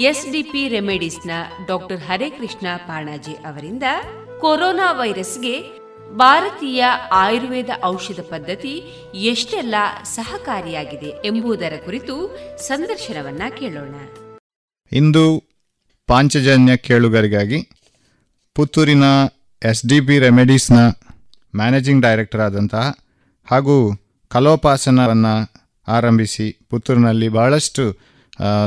SDP ರೆಮಿಡೀಸ್ನ doctor Hare Krishna Panaji ಅವರಿಂದ corona ವೈರಸ್ಗೆ ಭಾರತೀಯ ಆಯುರ್ವೇದ ಔಷಧ ಪದ್ಧತಿ ಎಷ್ಟೆಲ್ಲ ಸಹಕಾರಿಯಾಗಿದೆ ಎಂಬುದರ ಕುರಿತು ಸಂದರ್ಶನವನ್ನ ಕೇಳೋಣ. ಇಂದು ಪಾಂಚಜನ್ಯ ಕೇಳುಗರಿಗಾಗಿ ಪುತ್ತೂರಿನ ಎಸ್ ಡಿ ಪಿ ರೆಮಿಡೀಸ್ನ ಮ್ಯಾನೇಜಿಂಗ್ ಡೈರೆಕ್ಟರ್ ಆದಂತಹ ಹಾಗೂ ಕಲೋಪಾಸನವನ್ನು ಆರಂಭಿಸಿ ಪುತ್ತೂರಿನಲ್ಲಿ ಬಹಳಷ್ಟು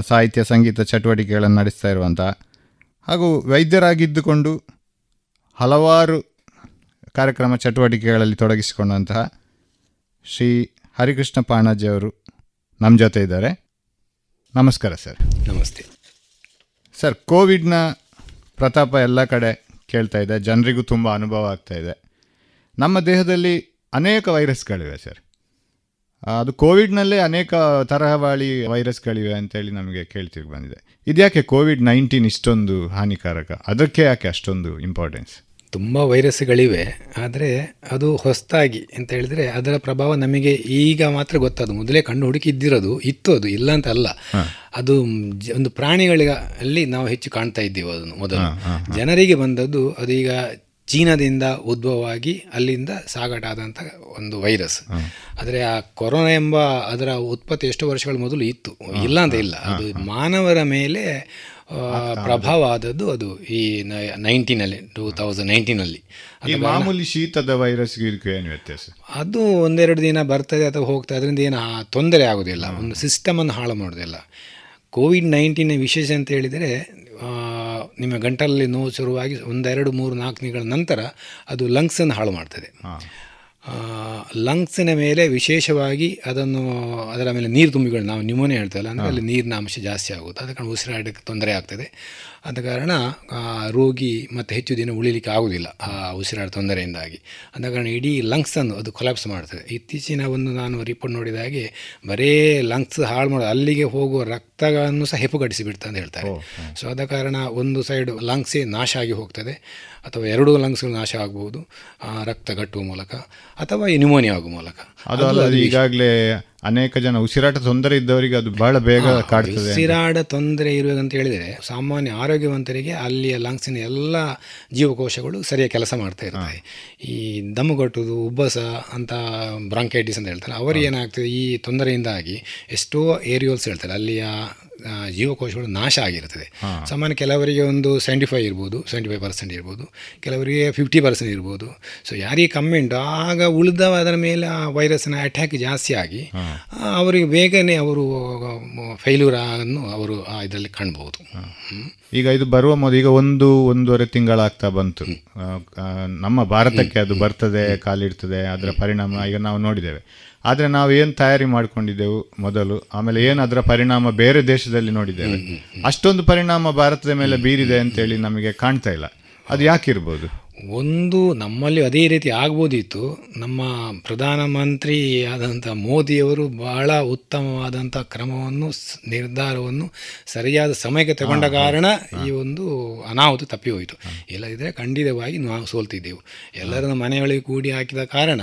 ಸಾಹಿತ್ಯ ಸಂಗೀತ ಚಟುವಟಿಕೆಗಳನ್ನು ನಡೆಸ್ತಾ ಇರುವಂಥ ಹಾಗೂ ವೈದ್ಯರಾಗಿದ್ದುಕೊಂಡು ಹಲವಾರು ಕಾರ್ಯಕ್ರಮ ಚಟುವಟಿಕೆಗಳಲ್ಲಿ ತೊಡಗಿಸಿಕೊಂಡಂತಹ ಶ್ರೀ ಹರಿಕೃಷ್ಣ ಪಾಣಾಜಿ ಅವರು ನಮ್ಮ ಜೊತೆ ಇದ್ದಾರೆ. ನಮಸ್ಕಾರ ಸರ್. ನಮಸ್ತೆ. ಸರ್ ಕೋವಿಡ್ನ ಪ್ರತಾಪ ಎಲ್ಲ ಕಡೆ ಕೇಳ್ತಾ ಇದೆ. ಜನರಿಗೂ ತುಂಬ ಅನುಭವ ಆಗ್ತಾ ಇದೆ. ನಮ್ಮ ದೇಹದಲ್ಲಿ ಅನೇಕ ವೈರಸ್ಗಳಿವೆ ಸರ್. ಅದು ಕೋವಿಡ್ನಲ್ಲೇ ಅನೇಕ ತರಹವಾಳಿ ವೈರಸ್ಗಳಿವೆ ಅಂತೇಳಿ ನಮಗೆ ಕೇಳ್ತಿಗೆ ಬಂದಿದೆ. ಇದ್ಯಾಕೆ ಕೋವಿಡ್ ನೈನ್ಟೀನ್ ಇಷ್ಟೊಂದು ಹಾನಿಕಾರಕ? ಅದಕ್ಕೆ ಯಾಕೆ ಅಷ್ಟೊಂದು ಇಂಪಾರ್ಟೆನ್ಸ್ ತುಂಬ ವೈರಸ್ಗಳಿವೆ ಆದರೆ ಅದು ಹೊಸದಾಗಿ ಅಂತ ಹೇಳಿದ್ರೆ ಅದರ ಪ್ರಭಾವ ನಮಗೆ ಈಗ ಮಾತ್ರ ಗೊತ್ತದು. ಮೊದಲೇ ಕಣ್ಣು ಹುಡುಕಿ ಇದ್ದಿರೋದು ಇತ್ತು ಅದು ಇಲ್ಲ ಅಂತ ಅಲ್ಲ. ಅದು ಒಂದು ಪ್ರಾಣಿಗಳಲ್ಲಿ ನಾವು ಹೆಚ್ಚು ಕಾಣ್ತಾ ಇದ್ದೀವಿ ಅದನ್ನು ಮೊದಲು. ಜನರಿಗೆ ಬಂದದ್ದು ಅದು ಈಗ ಚೀನಾದಿಂದ ಉದ್ಭವವಾಗಿ ಅಲ್ಲಿಂದ ಸಾಗಾಟ ಆದಂಥ ಒಂದು ವೈರಸ್. ಆದರೆ ಆ ಕೊರೋನಾ ಎಂಬ ಅದರ ಉತ್ಪತ್ತಿ ಎಷ್ಟು ವರ್ಷಗಳ ಮೊದಲು ಇತ್ತು. ಇಲ್ಲ ಅಂತ ಇಲ್ಲ. ಅದು ಮಾನವರ ಮೇಲೆ ಪ್ರಭಾವ ಆದದ್ದು ಅದು ಈ ನೈನ್ಟೀನಲ್ಲಿ ಟೂ ತೌಸಂಡ್ ನೈನ್ಟೀನಲ್ಲಿ. ಮಾಮೂಲಿ ಶೀತದ ವೈರಸ್ ಏನು ವ್ಯತ್ಯಾಸ? ಅದು ಒಂದೆರಡು ದಿನ ಬರ್ತದೆ ಅಥವಾ ಹೋಗ್ತದೆ. ಅದರಿಂದ ಏನು ತೊಂದರೆ ಆಗೋದಿಲ್ಲ. ಒಂದು ಸಿಸ್ಟಮನ್ನು ಹಾಳು ಮಾಡೋದಿಲ್ಲ. ಕೋವಿಡ್ ನೈನ್ಟೀನ್ ವಿಶೇಷ ಅಂತ ಹೇಳಿದರೆ ನಿಮ್ಮ ಗಂಟಲಲ್ಲಿ ನೋವು ಶುರುವಾಗಿ ಒಂದೆರಡು ಮೂರು ನಾಲ್ಕು ತಿಂಗಳ ನಂತರ ಅದು ಲಂಗ್ಸನ್ನು ಹಾಳು ಮಾಡ್ತದೆ. ಲಂಗ್ಸಿನ ಮೇಲೆ ವಿಶೇಷವಾಗಿ ಅದನ್ನು ಅದರ ಮೇಲೆ ನೀರು ತುಂಬಿಗಳು ನಾವು ನ್ಯೂಮೋನಿಯಾ ಹೇಳ್ತೇವಲ್ಲ ಅಂದರೆ ಅಲ್ಲಿ ನೀರಿನ ಅಂಶ ಜಾಸ್ತಿ ಆಗುತ್ತೆ. ಅದಕ್ಕೆ ಕಾರಣ ಉಸಿರಾಡಕ್ಕೆ ತೊಂದರೆ ಆಗ್ತದೆ. ಆದ ಕಾರಣ ರೋಗಿ ಮತ್ತು ಹೆಚ್ಚು ದಿನ ಉಳಿಲಿಕ್ಕೆ ಆಗೋದಿಲ್ಲ ಆ ಉಸಿರಾಟ ತೊಂದರೆಯಿಂದಾಗಿ. ಆದ ಕಾರಣ ಇಡೀ ಲಂಗ್ಸನ್ನು ಅದು ಕೊಲಾಪ್ಸ್ ಮಾಡ್ತದೆ. ಇತ್ತೀಚಿನ ಒಂದು ನಾನು ರಿಪೋರ್ಟ್ ನೋಡಿದ ಹಾಗೆ ಬರೇ ಲಂಗ್ಸ್ ಹಾಳು ಮಾಡೋದು ಅಲ್ಲಿಗೆ ಹೋಗುವ ರಕ್ತಗಳನ್ನು ಸಹ ಬಿಡ್ತಾ ಅಂತ ಹೇಳ್ತಾರೆ. ಸೊ ಆದ ಕಾರಣ ಒಂದು ಸೈಡ್ ಲಂಗ್ಸೇ ನಾಶ ಆಗಿ ಹೋಗ್ತದೆ ಅಥವಾ ಎರಡು ಲಂಗ್ಸ್ಗಳು ನಾಶ ಆಗ್ಬೋದು ರಕ್ತ ಕಟ್ಟುವ ಮೂಲಕ ಅಥವಾ ನ್ಯೂಮೋನಿಯಾ ಆಗುವ ಮೂಲಕ. ಈಗಾಗಲೇ ಅನೇಕ ಜನ ಉಸಿರಾಟ ತೊಂದರೆ ಇದ್ದವರಿಗೆ ಅದು ಬಹಳ ಬೇಗ ಕಾಡ್ತದೆ ಉಸಿರಾಟ ತೊಂದರೆ ಇರುವಂತ ಹೇಳಿದರೆ ಸಾಮಾನ್ಯ ಆರೋಗ್ಯವಂತರಿಗೆ ಅಲ್ಲಿಯ ಲಂಗ್ಸಿನ ಎಲ್ಲ ಜೀವಕೋಶಗಳು ಸರಿಯಾಗಿ ಕೆಲಸ ಮಾಡ್ತಾ ಇರ್ತವೆ. ಈ ದಮ್ಮುಗಟ್ಟುದು ಉಬ್ಬಸ ಅಂತ ಬ್ರಾಂಕೈಟಿಸ್ ಅಂತ ಹೇಳ್ತಾರೆ. ಅವರು ಏನಾಗ್ತದೆ? ಈ ತೊಂದರೆಯಿಂದಾಗಿ ಎಷ್ಟೋ ಏರಿಯೋಲ್ಸ್ ಹೇಳ್ತಾರೆ. ಅಲ್ಲಿಯ ಜೀವಕೋಶಗಳು ನಾಶ ಆಗಿರುತ್ತದೆ. ಸಾಮಾನ್ಯ ಕೆಲವರಿಗೆ ಒಂದು ಸೆವೆಂಟಿ ಫೈವ್ ಇರ್ಬೋದು ಸೆವೆಂಟಿ ಫೈವ್ ಪರ್ಸೆಂಟ್ ಇರ್ಬೋದು ಕೆಲವರಿಗೆ ಫಿಫ್ಟಿ ಪರ್ಸೆಂಟ್ ಇರ್ಬೋದು. ಸೊ ಯಾರಿಗೆ ಕಮ್ಮಿ ಉಂಟು ಆಗ ಉಳಿದ ಅದರ ಮೇಲೆ ಆ ವೈರಸ್ನ ಅಟ್ಯಾಕ್ ಜಾಸ್ತಿ ಆಗಿ ಅವರಿಗೆ ಬೇಗನೆ ಅವರು ಫೈಲ್ಯೂರ್ ಅನ್ನು ಅವರು ಇದರಲ್ಲಿ ಕಾಣ್ಬೋದು. ಈಗ ಇದು ಬರುವ ಮೊದಲು ಈಗ ಒಂದು ಒಂದೂವರೆ ತಿಂಗಳಾಗ್ತಾ ಬಂತು. ನಮ್ಮ ಭಾರತಕ್ಕೆ ಅದು ಬರ್ತದೆ ಕಾಲಿಡ್ತದೆ ಅದರ ಪರಿಣಾಮ ಈಗ ನಾವು ನೋಡಿದ್ದೇವೆ. ಆದರೆ ನಾವು ಏನು ತಯಾರಿ ಮಾಡಿಕೊಂಡಿದ್ದೆವು ಮೊದಲು? ಆಮೇಲೆ ಏನು ಅದರ ಪರಿಣಾಮ ಬೇರೆ ದೇಶದಲ್ಲಿ ನೋಡಿದ್ದೇವೆ? ಅಷ್ಟೊಂದು ಪರಿಣಾಮ ಭಾರತದ ಮೇಲೆ ಬೀರಿದೆ ಅಂತೇಳಿ ನಮಗೆ ಕಾಣ್ತಾ ಇಲ್ಲ. ಅದು ಯಾಕಿರ್ಬೋದು? ಒಂದು ನಮ್ಮಲ್ಲಿ ಅದೇ ರೀತಿ ಆಗ್ಬೋದಿತ್ತು. ನಮ್ಮ ಪ್ರಧಾನಮಂತ್ರಿ ಆದಂಥ ಮೋದಿಯವರು ಬಹಳ ಉತ್ತಮವಾದಂಥ ಕ್ರಮವನ್ನು ನಿರ್ಧಾರವನ್ನು ಸರಿಯಾದ ಸಮಯಕ್ಕೆ ತಗೊಂಡ ಕಾರಣ ಈ ಒಂದು ಅನಾಹುತ ತಪ್ಪಿ ಹೋಯಿತು. ಇಲ್ಲದಿದ್ದರೆ ಖಂಡಿತವಾಗಿ ನಾವು ಸೋಲ್ತಿದ್ದೆವು. ಎಲ್ಲರನ್ನು ಮನೆಯೊಳಗೆ ಕೂಡಿ ಹಾಕಿದ ಕಾರಣ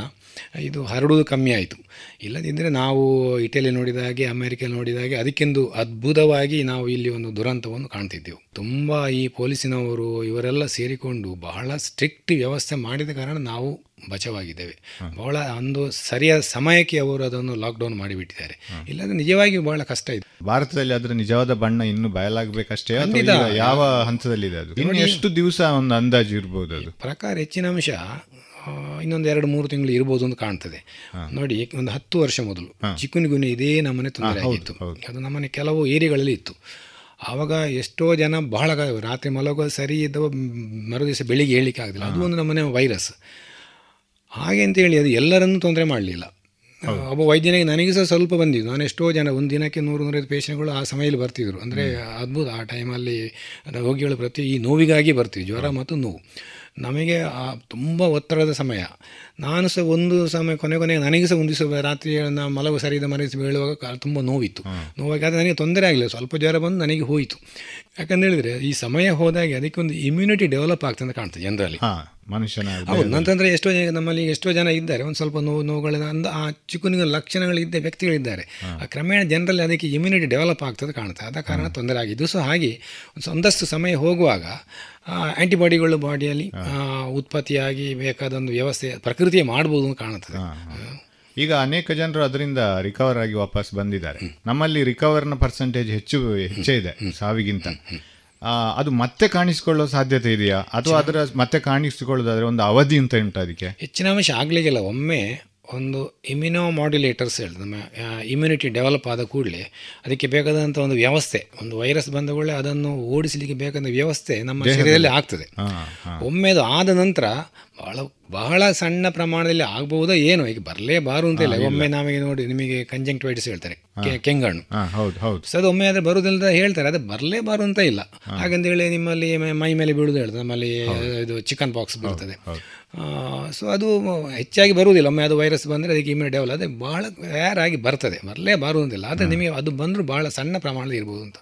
ಇದು ಹರಡುವುದು ಕಮ್ಮಿ ಆಯಿತು. ಇಲ್ಲದಿದ್ದರೆ ನಾವು ಇಟಲಿ ನೋಡಿದ ಹಾಗೆ ಅಮೆರಿಕ ನೋಡಿದ ಹಾಗೆ ಅದಕ್ಕೆಂದು ಅದ್ಭುತವಾಗಿ ನಾವು ಇಲ್ಲಿ ಒಂದು ದುರಂತವನ್ನು ಕಾಣ್ತಿದ್ದೆವು. ತುಂಬ ಈ ಪೊಲೀಸಿನವರು ಇವರೆಲ್ಲ ಸೇರಿಕೊಂಡು ಬಹಳ ಸ್ಟ್ರಿಕ್ಟ್ ವ್ಯವಸ್ಥೆ ಮಾಡಿದ ಕಾರಣ ನಾವು ಬಚಾವಾಗಿದ್ದೇವೆ. ಬಹಳ ಒಂದು ಸರಿಯಾದ ಸಮಯಕ್ಕೆ ಅವರು ಅದನ್ನು ಲಾಕ್ಡೌನ್ ಮಾಡಿಬಿಟ್ಟಿದ್ದಾರೆ. ಇಲ್ಲಾಂದ್ರೆ ನಿಜವಾಗಿ ಬಹಳ ಕಷ್ಟ ಇದೆ. ಭಾರತದಲ್ಲಿ ಅದರ ನಿಜವಾದ ಬಣ್ಣ ಇನ್ನು ಬಯಲಾಗಬೇಕಷ್ಟೇ ಯಾವ ಹಂತದಲ್ಲಿದೆ ಅದು? ಎಷ್ಟು ದಿವಸ ಒಂದು ಅಂದಾಜು ಇರ್ಬೋದು ಅದು? ಪ್ರಕಾರ ಹೆಚ್ಚಿನ ಅಂಶ ಇನ್ನೊಂದು ಎರಡು ಮೂರು ತಿಂಗಳು ಇರ್ಬೋದು ಅಂತ ಕಾಣ್ತದೆ. ನೋಡಿ ಒಂದು ಹತ್ತು ವರ್ಷ ಮೊದಲು ಚಿಕ್ಕುನಿಗುನಿ ಇದೇ ನಮ್ಮನೆ ತೊಂದರೆ ಆಗಿತ್ತು. ಅದು ನಮ್ಮನೆ ಕೆಲವು ಏರಿಯಾಗಳಲ್ಲಿ ಇತ್ತು. ಆವಾಗ ಎಷ್ಟೋ ಜನ ಬಹಳ ರಾತ್ರಿ ಮಲಗುವ ಸರಿ ಇದ್ದವ ಮರುದಿವಸ ಬೆಳಿಗ್ಗೆ ಹೇಳಲಿಕ್ಕೆ ಆಗಲಿಲ್ಲ ಅದು ಒಂದು ನಮ್ಮನೆ ವೈರಸ್. ಹಾಗೆ ಅಂತ ಹೇಳಿ ಅದು ಎಲ್ಲರನ್ನೂ ತೊಂದರೆ ಮಾಡಲಿಲ್ಲ. ಒಬ್ಬ ವೈದ್ಯನಿಗೆ ನನಗೆ ಸಹ ಸ್ವಲ್ಪ ಬಂದಿದ್ದು. ನಾನು ಎಷ್ಟೋ ಜನ ಒಂದು ದಿನಕ್ಕೆ ನೂರು ನೂರೈದು ಪೇಷಂಟ್ಗಳು ಆ ಸಮಯದಲ್ಲಿ ಬರ್ತಿದ್ರು. ಅಂದರೆ ಅದ್ಭುತ ಆ ಟೈಮಲ್ಲಿ ರೋಗಿಗಳು ಪ್ರತಿ ಈ ನೋವಿಗಾಗಿ ಬರ್ತೀವಿ ಜ್ವರ ಮತ್ತು ನೋವು. ನಮಗೆ ತುಂಬ ಒತ್ತಡದ ಸಮಯ. ನಾನು ಸಹ ಒಂದು ಸಮಯ ಕೊನೆ ಕೊನೆಗೆ ನನಗೆ ಸಹ ಒಂದು ದಿವಸ ರಾತ್ರಿ ಮಲಗು ಸರಿದ ಮನಸ್ಸು ಬೀಳುವಾಗ ತುಂಬ ನೋವಿತ್ತು. ನೋವಾಗಿ ಆದರೆ ನನಗೆ ತೊಂದರೆ ಆಗಲಿಲ್ಲ. ಸ್ವಲ್ಪ ಜ್ವರ ಬಂದು ನನಗೆ ಹೋಯಿತು. ಯಾಕಂತ ಹೇಳಿದ್ರೆ ಈ ಸಮಯ ಹೋದಾಗ ಅದಕ್ಕೆ ಒಂದು ಇಮ್ಯುನಿಟಿ ಡೆವಲಪ್ ಆಗ್ತದೆ ಅಂತ ಕಾಣ್ತದೆ ಜನರಲ್ಲಿ. ಮನುಷ್ಯನ ಹೌದು ನಂತಂದರೆ ಎಷ್ಟೋ ಜನ ನಮ್ಮಲ್ಲಿ ಎಷ್ಟೋ ಜನ ಇದ್ದಾರೆ. ಒಂದು ಸ್ವಲ್ಪ ನೋವು ನೋವುಗಳ ಅಂದ ಆ ಚಿಕ್ಕನಿಗೆ ಲಕ್ಷಣಗಳಿದ್ದ ವ್ಯಕ್ತಿಗಳಿದ್ದಾರೆ. ಆ ಕ್ರಮೇಣ ಜನರಲ್ಲಿ ಅದಕ್ಕೆ ಇಮ್ಯುನಿಟಿ ಡೆವಲಪ್ ಆಗ್ತದೆ ಕಾಣುತ್ತೆ. ಆದ ಕಾರಣ ತೊಂದರೆ ಆಗಿದ್ದು ಸೊ ಹಾಗೆ ಒಂದು ಒಂದಷ್ಟು ಸಮಯ ಹೋಗುವಾಗ ಆ್ಯಂಟಿಬಾಡಿಗಳು ಬಾಡಿಯಲ್ಲಿ ಉತ್ಪತ್ತಿಯಾಗಿ ಬೇಕಾದೊಂದು ವ್ಯವಸ್ಥೆ ಪ್ರಕೃತಿಯೇ ಮಾಡ್ಬೋದು ಅಂತ ಕಾಣುತ್ತದೆ. ಈಗ ಅನೇಕ ಜನರು ಅದರಿಂದ ರಿಕವರ್ ಆಗಿ ವಾಪಸ್ ಬಂದಿದ್ದಾರೆ. ನಮ್ಮಲ್ಲಿ ರಿಕವರ್ನ ಪರ್ಸೆಂಟೇಜ್ ಹೆಚ್ಚು ಹೆಚ್ಚೇ ಇದೆ ಸಾವಿಗಿಂತ. ಅದು ಮತ್ತೆ ಕಾಣಿಸಿಕೊಳ್ಳೋ ಸಾಧ್ಯತೆ ಇದೆಯಾ? ಅಥವಾ ಅದರ ಮತ್ತೆ ಕಾಣಿಸಿಕೊಳ್ಳೋದಾದ್ರೆ ಒಂದು ಅವಧಿ ಅಂತ ಉಂಟು ಅದಕ್ಕೆ? ಹೆಚ್ಚಿನ ಅಂಶ ಆಗಲಿಕ್ಕಿಲ್ಲ. ಒಮ್ಮೆ ಒಂದು ಇಮ್ಯುನೋ ಮಾಡ್ಯುಲೇಟರ್ಸ್ ಹೇಳಿ ನಮ್ಮ ಇಮ್ಯುನಿಟಿ ಡೆವಲಪ್ ಆದ ಕೂಡಲೇ ಅದಕ್ಕೆ ಬೇಕಾದಂಥ ಒಂದು ವ್ಯವಸ್ಥೆ ಒಂದು ವೈರಸ್ ಬಂದ ಕೂಡಲೇ ಅದನ್ನು ಓಡಿಸಲಿಕ್ಕೆ ಬೇಕಾದ ವ್ಯವಸ್ಥೆ ನಮ್ಮ ಶರೀರದಲ್ಲಿ ಆಗ್ತದೆ. ಒಮ್ಮೆ ಅದು ಆದ ನಂತರ ಬಹಳ ಬಹಳ ಸಣ್ಣ ಪ್ರಮಾಣದಲ್ಲಿ ಆಗ್ಬಹುದಾ ಏನು ಈಗ ಬರಲೇಬಾರು ಅಂತ ಇಲ್ಲ. ಒಮ್ಮೆ ನಮಗೆ ನೋಡಿ ನಿಮಗೆ ಕಂಜಂಕ್ಟಿವೈಟಿಸ್ ಹೇಳ್ತಾರೆ ಕೆಂಗಣ್ಣು. ಸೊ ಅದು ಒಮ್ಮೆ ಆದರೆ ಬರುವುದಿಲ್ಲ ಹೇಳ್ತಾರೆ ಅದು ಬರಲೇಬಾರು ಅಂತ ಇಲ್ಲ. ಹಾಗಂತ ಹೇಳಿ ನಿಮ್ಮಲ್ಲಿ ಮೈ- ಮೈ ಮೇಲೆ ಬೀಳುದು ಹೇಳ್ತಾರೆ ನಮ್ಮಲ್ಲಿ ಇದು ಚಿಕನ್ ಬಾಕ್ಸ್ ಬರ್ತದೆ. ಸೊ ಅದು ಹೆಚ್ಚಾಗಿ ಬರುವುದಿಲ್ಲ. ಒಮ್ಮೆ ಅದು ವೈರಸ್ ಬಂದರೆ ಅದಕ್ಕೆ ಇಮ್ಯುನಿಟಿ ಡೆವಲಪ್ ಅದೇ ಭಾಳ ಆಗಿ ಬರ್ತದೆ. ಬರಲೇ ಬರುವುದಿಲ್ಲ. ಆದರೆ ನಿಮಗೆ ಅದು ಬಂದರೂ ಬಹಳ ಸಣ್ಣ ಪ್ರಮಾಣದಲ್ಲಿ ಇರ್ಬೋದು ಅಂತ.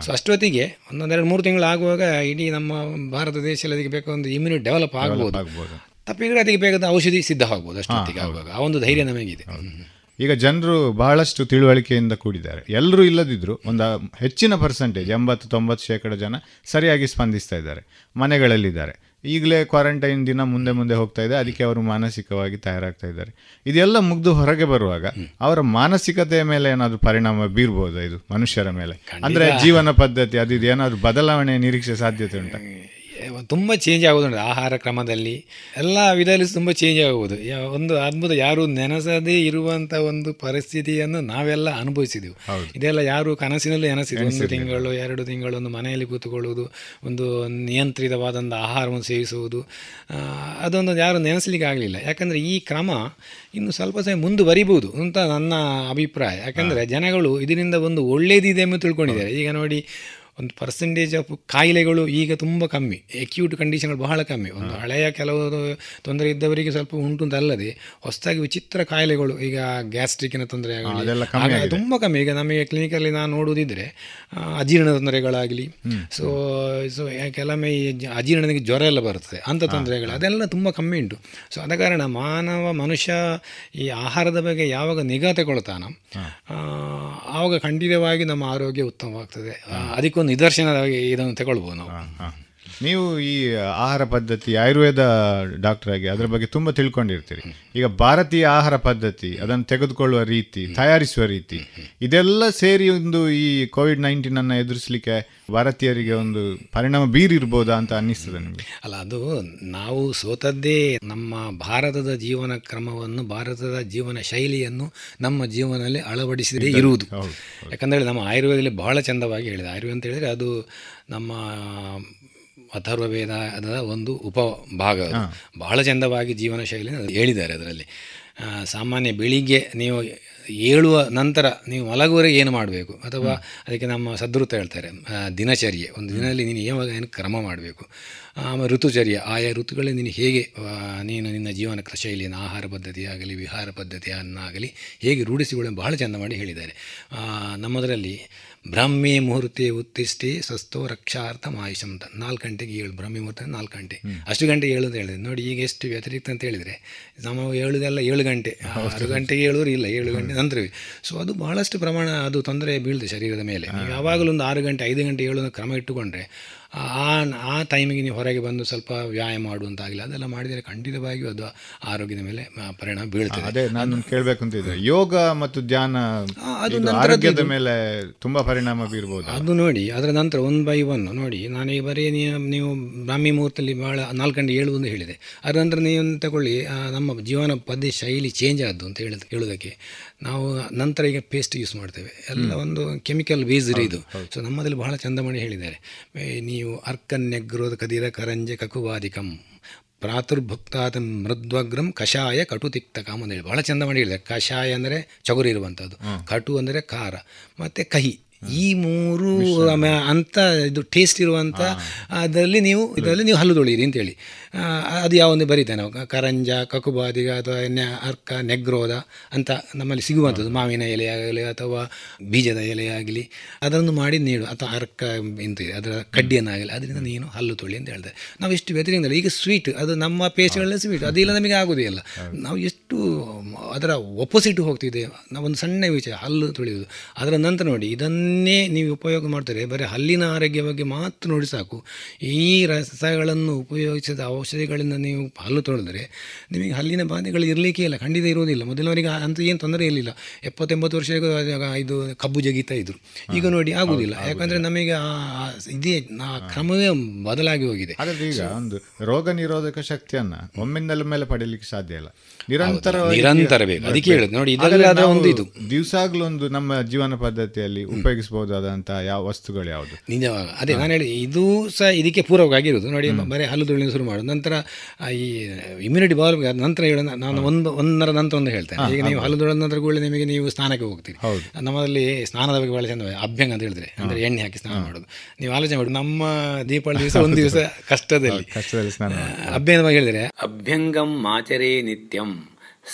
ಸೊ ಅಷ್ಟೊತ್ತಿಗೆ ಒಂದೊಂದೆರಡು ಮೂರು ತಿಂಗಳು ಆಗುವಾಗ ಇಡೀ ನಮ್ಮ ಭಾರತ ದೇಶದಲ್ಲಿ ಅದಕ್ಕೆ ಬೇಕಾದ ಒಂದು ಇಮ್ಯುನಿಟಿ ಡೆವಲಪ್ ಆಗ್ಬೋದು. ತಪ್ಪಿದ್ರೆ ಅದಕ್ಕೆ ಬೇಕಾದ ಔಷಧಿ ಸಿದ್ಧವಾಗ್ಬೋದು ಅಷ್ಟೊತ್ತಿಗೆ ಆಗುವಾಗ. ಆ ಒಂದು ಧೈರ್ಯ ನಮಗಿದೆ. ಈಗ ಜನರು ಬಹಳಷ್ಟು ತಿಳುವಳಿಕೆಯಿಂದ ಕೂಡಿದ್ದಾರೆ. ಎಲ್ಲರೂ ಇಲ್ಲದಿದ್ರು ಒಂದು ಹೆಚ್ಚಿನ ಪರ್ಸೆಂಟೇಜ್ ಎಂಬತ್ತು ತೊಂಬತ್ತು ಶೇಕಡ ಜನ ಸರಿಯಾಗಿ ಸ್ಪಂದಿಸ್ತಾ ಇದ್ದಾರೆ. ಮನೆಗಳಲ್ಲಿದ್ದಾರೆ. ಈಗಲೇ ಕ್ವಾರಂಟೈನ್ ದಿನ ಮುಂದೆ ಮುಂದೆ ಹೋಗ್ತಾ ಇದೆ. ಅದಕ್ಕೆ ಅವರು ಮಾನಸಿಕವಾಗಿ ತಯಾರಾಗ್ತಾ ಇದ್ದಾರೆ. ಇದೆಲ್ಲ ಮುಗ್ದು ಹೊರಗೆ ಬರುವಾಗ ಅವರ ಮಾನಸಿಕತೆಯ ಮೇಲೆ ಏನಾದರೂ ಪರಿಣಾಮ ಬೀರ್ಬೋದು ಇದು ಮನುಷ್ಯರ ಮೇಲೆ? ಅಂದ್ರೆ ಜೀವನ ಪದ್ಧತಿ ಅದು ಇದು ಏನಾದರೂ ಬದಲಾವಣೆ ನಿರೀಕ್ಷೆ ಸಾಧ್ಯತೆ ಉಂಟಾ? ತುಂಬ ಚೇಂಜ್ ಆಗೋದುಂಟು ಆಹಾರ ಕ್ರಮದಲ್ಲಿ. ಎಲ್ಲ ವಿಧದಲ್ಲಿ ತುಂಬ ಚೇಂಜ್ ಆಗ್ಬೋದು ಒಂದು ಅದ್ಭುತ ಯಾರು ನೆನೆಸದೇ ಇರುವಂಥ ಒಂದು ಪರಿಸ್ಥಿತಿಯನ್ನು ನಾವೆಲ್ಲ ಅನುಭವಿಸಿದೆವು. ಇದೆಲ್ಲ ಯಾರು ಕನಸಿನಲ್ಲಿ ನೆನೆಸಿದ್ವಿ. ಒಂದು ತಿಂಗಳು ಎರಡು ತಿಂಗಳು ಒಂದು ಮನೆಯಲ್ಲಿ ಕೂತುಕೊಳ್ಳುವುದು ಒಂದು ನಿಯಂತ್ರಿತವಾದಂಥ ಆಹಾರವನ್ನು ಸೇವಿಸುವುದು. ಅದೊಂದು ಯಾರು ನೆನೆಸಲಿಕ್ಕೆ ಆಗಲಿಲ್ಲ. ಯಾಕಂದರೆ ಈ ಕ್ರಮ ಇನ್ನು ಸ್ವಲ್ಪ ಸಮಯ ಮುಂದುವರಿಬಹುದು ಅಂತ ನನ್ನ ಅಭಿಪ್ರಾಯ. ಯಾಕಂದರೆ ಜನಗಳು ಇದರಿಂದ ಒಂದು ಒಳ್ಳೇದಿದೆ ಎಂದು ತಿಳ್ಕೊಂಡಿದ್ದಾರೆ. ಈಗ ನೋಡಿ ಒಂದು ಪರ್ಸೆಂಟೇಜ್ ಆಫ್ ಕಾಯಿಲೆಗಳು ಈಗ ತುಂಬ ಕಮ್ಮಿ. ಎಕ್ಯೂಟ್ ಕಂಡೀಷನ್ಗಳು ಬಹಳ ಕಮ್ಮಿ. ಒಂದು ಹಳೆಯ ಕೆಲವು ತೊಂದರೆ ಇದ್ದವರಿಗೆ ಸ್ವಲ್ಪ ಉಂಟು ಅಂತ ಅಲ್ಲದೆ ಹೊಸದಾಗಿ ವಿಚಿತ್ರ ಕಾಯಿಲೆಗಳು ಈಗ ಗ್ಯಾಸ್ಟ್ರಿಕ್ಕಿನ ತೊಂದರೆ ಆಗಲಿ ತುಂಬ ಕಮ್ಮಿ. ಈಗ ನಮಗೆ ಕ್ಲಿನಿಕಲ್ಲಿ ನಾನು ನೋಡುವುದಿದ್ರೆ ಅಜೀರ್ಣ ತೊಂದರೆಗಳಾಗಲಿ ಸೊ ಸೊ ಕೆಲವೊಮ್ಮೆ ಈ ಅಜೀರ್ಣನಿಗೆ ಜ್ವರ ಎಲ್ಲ ಬರ್ತದೆ. ಅಂಥ ತೊಂದರೆಗಳು ಅದೆಲ್ಲ ತುಂಬ ಕಮ್ಮಿ ಉಂಟು. ಸೊ ಆದ ಕಾರಣ ಮಾನವ ಮನುಷ್ಯ ಈ ಆಹಾರದ ಬಗ್ಗೆ ಯಾವಾಗ ನಿಗಾ ತಗೊಳ್ತಾನ ಆವಾಗ ಖಂಡಿತವಾಗಿ ನಮ್ಮ ಆರೋಗ್ಯ ಉತ್ತಮವಾಗ್ತದೆ. ಅದಕ್ಕೊಂದು ನಿದರ್ಶನವಾಗಿ ಇದನ್ನು ತಗೊಳ್ಬೋದು ನಾವು. ನೀವು ಈ ಆಹಾರ ಪದ್ಧತಿ ಆಯುರ್ವೇದ ಡಾಕ್ಟರ್ ಆಗಿ ಅದರ ಬಗ್ಗೆ ತುಂಬ ತಿಳ್ಕೊಂಡಿರ್ತೀರಿ. ಈಗ ಭಾರತೀಯ ಆಹಾರ ಪದ್ಧತಿ ಅದನ್ನು ತೆಗೆದುಕೊಳ್ಳುವ ರೀತಿ ತಯಾರಿಸುವ ರೀತಿ ಇದೆಲ್ಲ ಸೇರಿ ಒಂದು ಈ ಕೋವಿಡ್ ನೈನ್ಟೀನ್ ಅನ್ನು ಎದುರಿಸಲಿಕ್ಕೆ ಭಾರತೀಯರಿಗೆ ಒಂದು ಪರಿಣಾಮ ಬೀರಿರ್ಬೋದಾ ಅಂತ ಅನ್ನಿಸ್ತದೆ ನಿಮಗೆ? ಅಲ್ಲ ಅದು ನಾವು ಸೋತದ್ದೇ ನಮ್ಮ ಭಾರತದ ಜೀವನ ಕ್ರಮವನ್ನು ಭಾರತದ ಜೀವನ ಶೈಲಿಯನ್ನು ನಮ್ಮ ಜೀವನದಲ್ಲಿ ಅಳವಡಿಸಿದೇ ಇರುವುದು. ಯಾಕಂದರೆ ನಮ್ಮ ಆಯುರ್ವೇದದಲ್ಲಿ ಬಹಳ ಚಂದವಾಗಿ ಹೇಳಿದೆ. ಆಯುರ್ವೇದ ಅಂತ ಹೇಳಿದರೆ ಅದು ನಮ್ಮ ಅಥರ್ವ ವೇದದ ಒಂದು ಉಪಭಾಗ. ಬಹಳ ಚಂದವಾಗಿ ಜೀವನ ಶೈಲಿ ಹೇಳಿದ್ದಾರೆ ಅದರಲ್ಲಿ. ಸಾಮಾನ್ಯ ಬೆಳಿಗ್ಗೆ ನೀವು ಏಳುವ ನಂತರ ನೀವು ಮಲಗುವವರೆಗೆ ಏನು ಮಾಡಬೇಕು? ಅಥವಾ ಅದಕ್ಕೆ ನಮ್ಮ ಸದೃತ ಹೇಳ್ತಾರೆ ದಿನಚರ್ಯೆ. ಒಂದು ದಿನದಲ್ಲಿ ನೀನು ಯಾವಾಗ ಏನು ಕ್ರಮ ಮಾಡಬೇಕು? ಆಮೇಲೆ ಋತುಚರ್ಯೆ. ಆಯಾ ಋತುಗಳಲ್ಲಿ ನೀನು ಹೇಗೆ ನೀನು ನಿನ್ನ ಜೀವನ ಶೈಲಿಯನ್ನು ಆಹಾರ ಪದ್ಧತಿ ಆಗಲಿ ವಿಹಾರ ಪದ್ಧತಿಯನ್ನಾಗಲಿ ಹೇಗೆ ರೂಢಿಸಿಕೊಳ್ಳಲು ಬಹಳ ಚೆಂದ ಮಾಡಿ ಹೇಳಿದ್ದಾರೆ. ನಮ್ಮದರಲ್ಲಿ ಬ್ರಹ್ಮೆ ಮುಹೂರ್ತಿ ಉತ್ತಿಷ್ಟಿ ಸ್ವಸ್ಥೋ ರಕ್ಷಾರ್ಥ ಆಯುಷಂ ಅಂತ ನಾಲ್ಕು ಗಂಟೆಗೆ ಏಳು ಬ್ರಹ್ಮಿ ಮುಹೂರ್ತ ನಾಲ್ಕು ಗಂಟೆ. ಅಷ್ಟು ಗಂಟೆಗೆ ಏಳು ಅಂತ ಹೇಳಿದೆ ನೋಡಿ ಈಗ ಎಷ್ಟು ವ್ಯತಿರಿಕ್ತ ಅಂತ ಹೇಳಿದರೆ ನಾವು ಹೇಳುದೆಲ್ಲ ಏಳು ಗಂಟೆ. ಆರು ಗಂಟೆಗೆ ಹೇಳೋರು ಇಲ್ಲ ಏಳು ಗಂಟೆ ನಂತರವೇ. ಸೊ ಅದು ಬಹಳಷ್ಟು ಪ್ರಮಾಣ ಅದು ತೊಂದರೆ ಬೀಳ್ತದೆ ಶರೀರದ ಮೇಲೆ. ಯಾವಾಗಲೂ ಒಂದು ಆರು ಗಂಟೆ ಐದು ಗಂಟೆ ಏಳು ಕ್ರಮ ಇಟ್ಟುಕೊಂಡ್ರೆ ಆ ಆ ಟೈಮಿಗೆ ನೀವು ಹೊರಗೆ ಬಂದು ಸ್ವಲ್ಪ ವ್ಯಾಯಾಮ ಮಾಡುವಂತಾಗಿಲ್ಲ ಅದೆಲ್ಲ ಮಾಡಿದರೆ ಖಂಡಿತವಾಗಿಯೂ ಅದು ಆರೋಗ್ಯದ ಮೇಲೆ ಪರಿಣಾಮ ಬೀಳ್ತದೆ. ಅದೇ ನಾನು ಕೇಳಬೇಕು ಅಂತ ಇದ್ದೆ ಯೋಗ ಮತ್ತು ಧ್ಯಾನ ಅದು ಆರೋಗ್ಯದ ಮೇಲೆ ತುಂಬ ಪರಿಣಾಮ ಬೀರ್ಬೋದು. ಅದು ನೋಡಿ ಅದರ ನಂತರ ಒನ್ ಬೈ ಒನ್ ನೋಡಿ ನಾನು ಈ ಬರೀ ನೀವು ನೀವು ಬ್ರಾಹ್ಮಿ ಮುಹೂರ್ತದಲ್ಲಿ ಭಾಳ ನಾಲ್ಕು ಗಂಟೆ ಏಳು ಅಂತ ಹೇಳಿದೆ. ಅದರ ನಂತರ ನೀವು ತಗೊಳ್ಳಿ ನಮ್ಮ ಜೀವನ ಪದ್ಧತಿ ಶೈಲಿ ಚೇಂಜ್ ಆದ್ದು ಅಂತ ಹೇಳೋದು ಹೇಳೋದಕ್ಕೆ ನಾವು ನಂತರ ಈಗ ಪೇಸ್ಟ್ ಯೂಸ್ ಮಾಡ್ತೇವೆ. ಎಲ್ಲ ಒಂದು ಕೆಮಿಕಲ್ ಬೇಸ್ಡ್ ಇದು ಸೊ ನಮ್ಮದಲ್ಲಿ ಬಹಳ ಚಂದ ಮಾಡಿ ಹೇಳಿದ್ದಾರೆ ನೀವು ಅರ್ಕನ್ ನೆಗ್ರೋದ ಕದಿರ ಕರಂಜೆ ಕಕುವಾದಿಕಂ ಪ್ರಾತುರ್ಭುಕ್ತಾತ ಮೃದ್ವಗ್ರಂ ಕಷಾಯ ಕಟು ತಿಕ್ತಕಂ ಅಂತ ಹೇಳಿ. ಬಹಳ ಚಂದ ಮಾಡಿ ಹೇಳಿದೆ ಕಷಾಯ ಅಂದರೆ ಚಗುರಿ ಇರುವಂಥದ್ದು. ಕಟು ಅಂದರೆ ಖಾರ. ಮತ್ತು ಕಹಿ. ಈ ಮೂರು ಅಂತ ಇದು ಟೇಸ್ಟ್ ಇರುವಂಥ ಅದರಲ್ಲಿ ನೀವು ಇದರಲ್ಲಿ ನೀವು ಹಲ್ಲು ತೊಳೀರಿ ಅಂತೇಳಿ ಅದು ಯಾವೊಂದು ಬರೀತೇವೆ ನಾವು. ಕರಂಜ, ಕಕುಬಾದಿಗ ಅಥವಾ ನೆ ಅರ್ಕ, ನೆಗ್ರೋದ ಅಂತ ನಮ್ಮಲ್ಲಿ ಸಿಗುವಂಥದ್ದು. ಮಾವಿನ ಎಲೆಯಾಗಲಿ ಅಥವಾ ಬೀಜದ ಎಲೆಯಾಗಲಿ ಅದನ್ನು ಮಾಡಿ ನೀಡು. ಅಥವಾ ಅರ್ಕ ಇದೆ, ಅದರ ಕಡ್ಡಿಯನ್ನಾಗಲಿ. ಅದರಿಂದ ನೀನು ಹಲ್ಲು ತೊಳಿ ಅಂತ ಹೇಳ್ತಾರೆ ನಾವು ಎಷ್ಟು ವ್ಯತಿರಿಕ್ತ ಈಗ ಸ್ವೀಟ್ ಅದು ನಮ್ಮ ಪೇಸ್ಟ್ಗಳಲ್ಲೇ ಸ್ವೀಟ್ ಅದಿಲ್ಲ ನಮಗೆ ಆಗೋದಿಲ್ಲ. ನಾವು ಎಷ್ಟು ಅದರ ಒಪೋಸಿಟ್ ಹೋಗ್ತಿದೆ. ನಾವೊಂದು ಸಣ್ಣ ವಿಷಯ ಹಲ್ಲು ತೊಳೆಯೋದು ಅದರ ನಂತರ ನೋಡಿ, ಇದನ್ನೇ ನೀವು ಉಪಯೋಗ ಮಾಡ್ತಾರೆ. ಬರೀ ಹಲ್ಲಿನ ಆರೋಗ್ಯ ಬಗ್ಗೆ ಮಾತ್ರ ನೋಡಿ ಸಾಕು. ಈ ರಸಗಳನ್ನು ಉಪಯೋಗಿಸಿದ ಔಷಧಿಗಳಿಂದ ನೀವು ಹಲ್ಲು ತೊಳೆದರೆ ನಿಮಗೆ ಹಲ್ಲಿನ ಬಾಧೆಗಳು ಇರಲಿಕ್ಕೆ ಇಲ್ಲ ಖಂಡಿತ ಇರುವುದಿಲ್ಲ. ಮೊದಲವರಿಗೆ ಅಂತ ಏನು ತೊಂದರೆ ಇರಲಿಲ್ಲ. ಎಪ್ಪತ್ತೊಂಬತ್ತು ವರ್ಷ ಇದು ಕಬ್ಬು ಜಗಿತಾ ಇದ್ರು. ಈಗ ನೋಡಿ ಆಗುವುದಿಲ್ಲ ಯಾಕಂದರೆ ನಮಗೆ ಇದೇ ಆ ಕ್ರಮವೇ ಬದಲಾಗಿ ಹೋಗಿದೆ. ಆದರೆ ಈಗ ಒಂದು ರೋಗ ನಿರೋಧಕ ಶಕ್ತಿಯನ್ನ ಒಮ್ಮಿಂದಲ ಮೇಲೆ ಪಡೆಯಲಿಕ್ಕೆ ಸಾಧ್ಯ ಇಲ್ಲ. ನಿರಂತರ ನಿರಂತರ ಬೇಕು. ಅದಕ್ಕೆ ಹೇಳುದು. ನೋಡಿ ಇದೆಲ್ಲ ಅದರ ಒಂದು ಇದು. ದಿವಸಾಗ್ಲೂ ಒಂದು ನಮ್ಮ ಜೀವನ ಪದ್ಧತಿಯಲ್ಲಿ ಉಪಯೋಗಿಸಬಹುದಾದಂತಹ ಯಾವ ವಸ್ತುಗಳು ಯಾವುದು? ನಿಜವಾಗ. ಅದೇ ನಾನು ಹೇಳಿ ಇದು ಸಹ ಇದಕ್ಕೆ ಪೂರಕವಾಗಿರೋದು ನೋಡಿ ಬರೀ ಹಲ್ಲು ದುಳಿನ ಶುರು ಮಾಡುದು. ನಂತರ ಈ ಇಮ್ಯುನಿಟಿ ಬಾಲ್ ನಂತರ ಹೇಳ ನಾನು ಒಂದು ಒಂದರ ನಂತರ ಒಂದು ಹೇಳ್ತೇನೆ. ಈಗ ನೀವು ಹಲ್ಲು ದುಳಿದ ನಂತರ ಕೂಡ ನಿಮಗೆ ನೀವು ಸ್ನಾನಕ್ಕೆ ಹೋಗ್ತೀರಿ. ನಮ್ಮಲ್ಲಿ ಸ್ನಾನದ ಬಗ್ಗೆ ಭಾಳ ಚೆಂದ ಅಭ್ಯಂಗ ಅಂತ ಹೇಳಿದ್ರೆ ಅಂದ್ರೆ ಎಣ್ಣೆ ಹಾಕಿ ಸ್ನಾನ ಮಾಡೋದು. ನೀವು ಆಲೋಚನೆ ಮಾಡಿ ನಮ್ಮ ದೀಪಾವಳಿ ದಿವಸ ಒಂದು ದಿವಸ ಕಷ್ಟದಲ್ಲಿ ಕಷ್ಟದಲ್ಲಿ ಸ್ನಾನ ಹೇಳಿದ್ರೆ ಅಭ್ಯಂಗಂ ಆಚರೇ ನಿತ್ಯಂ.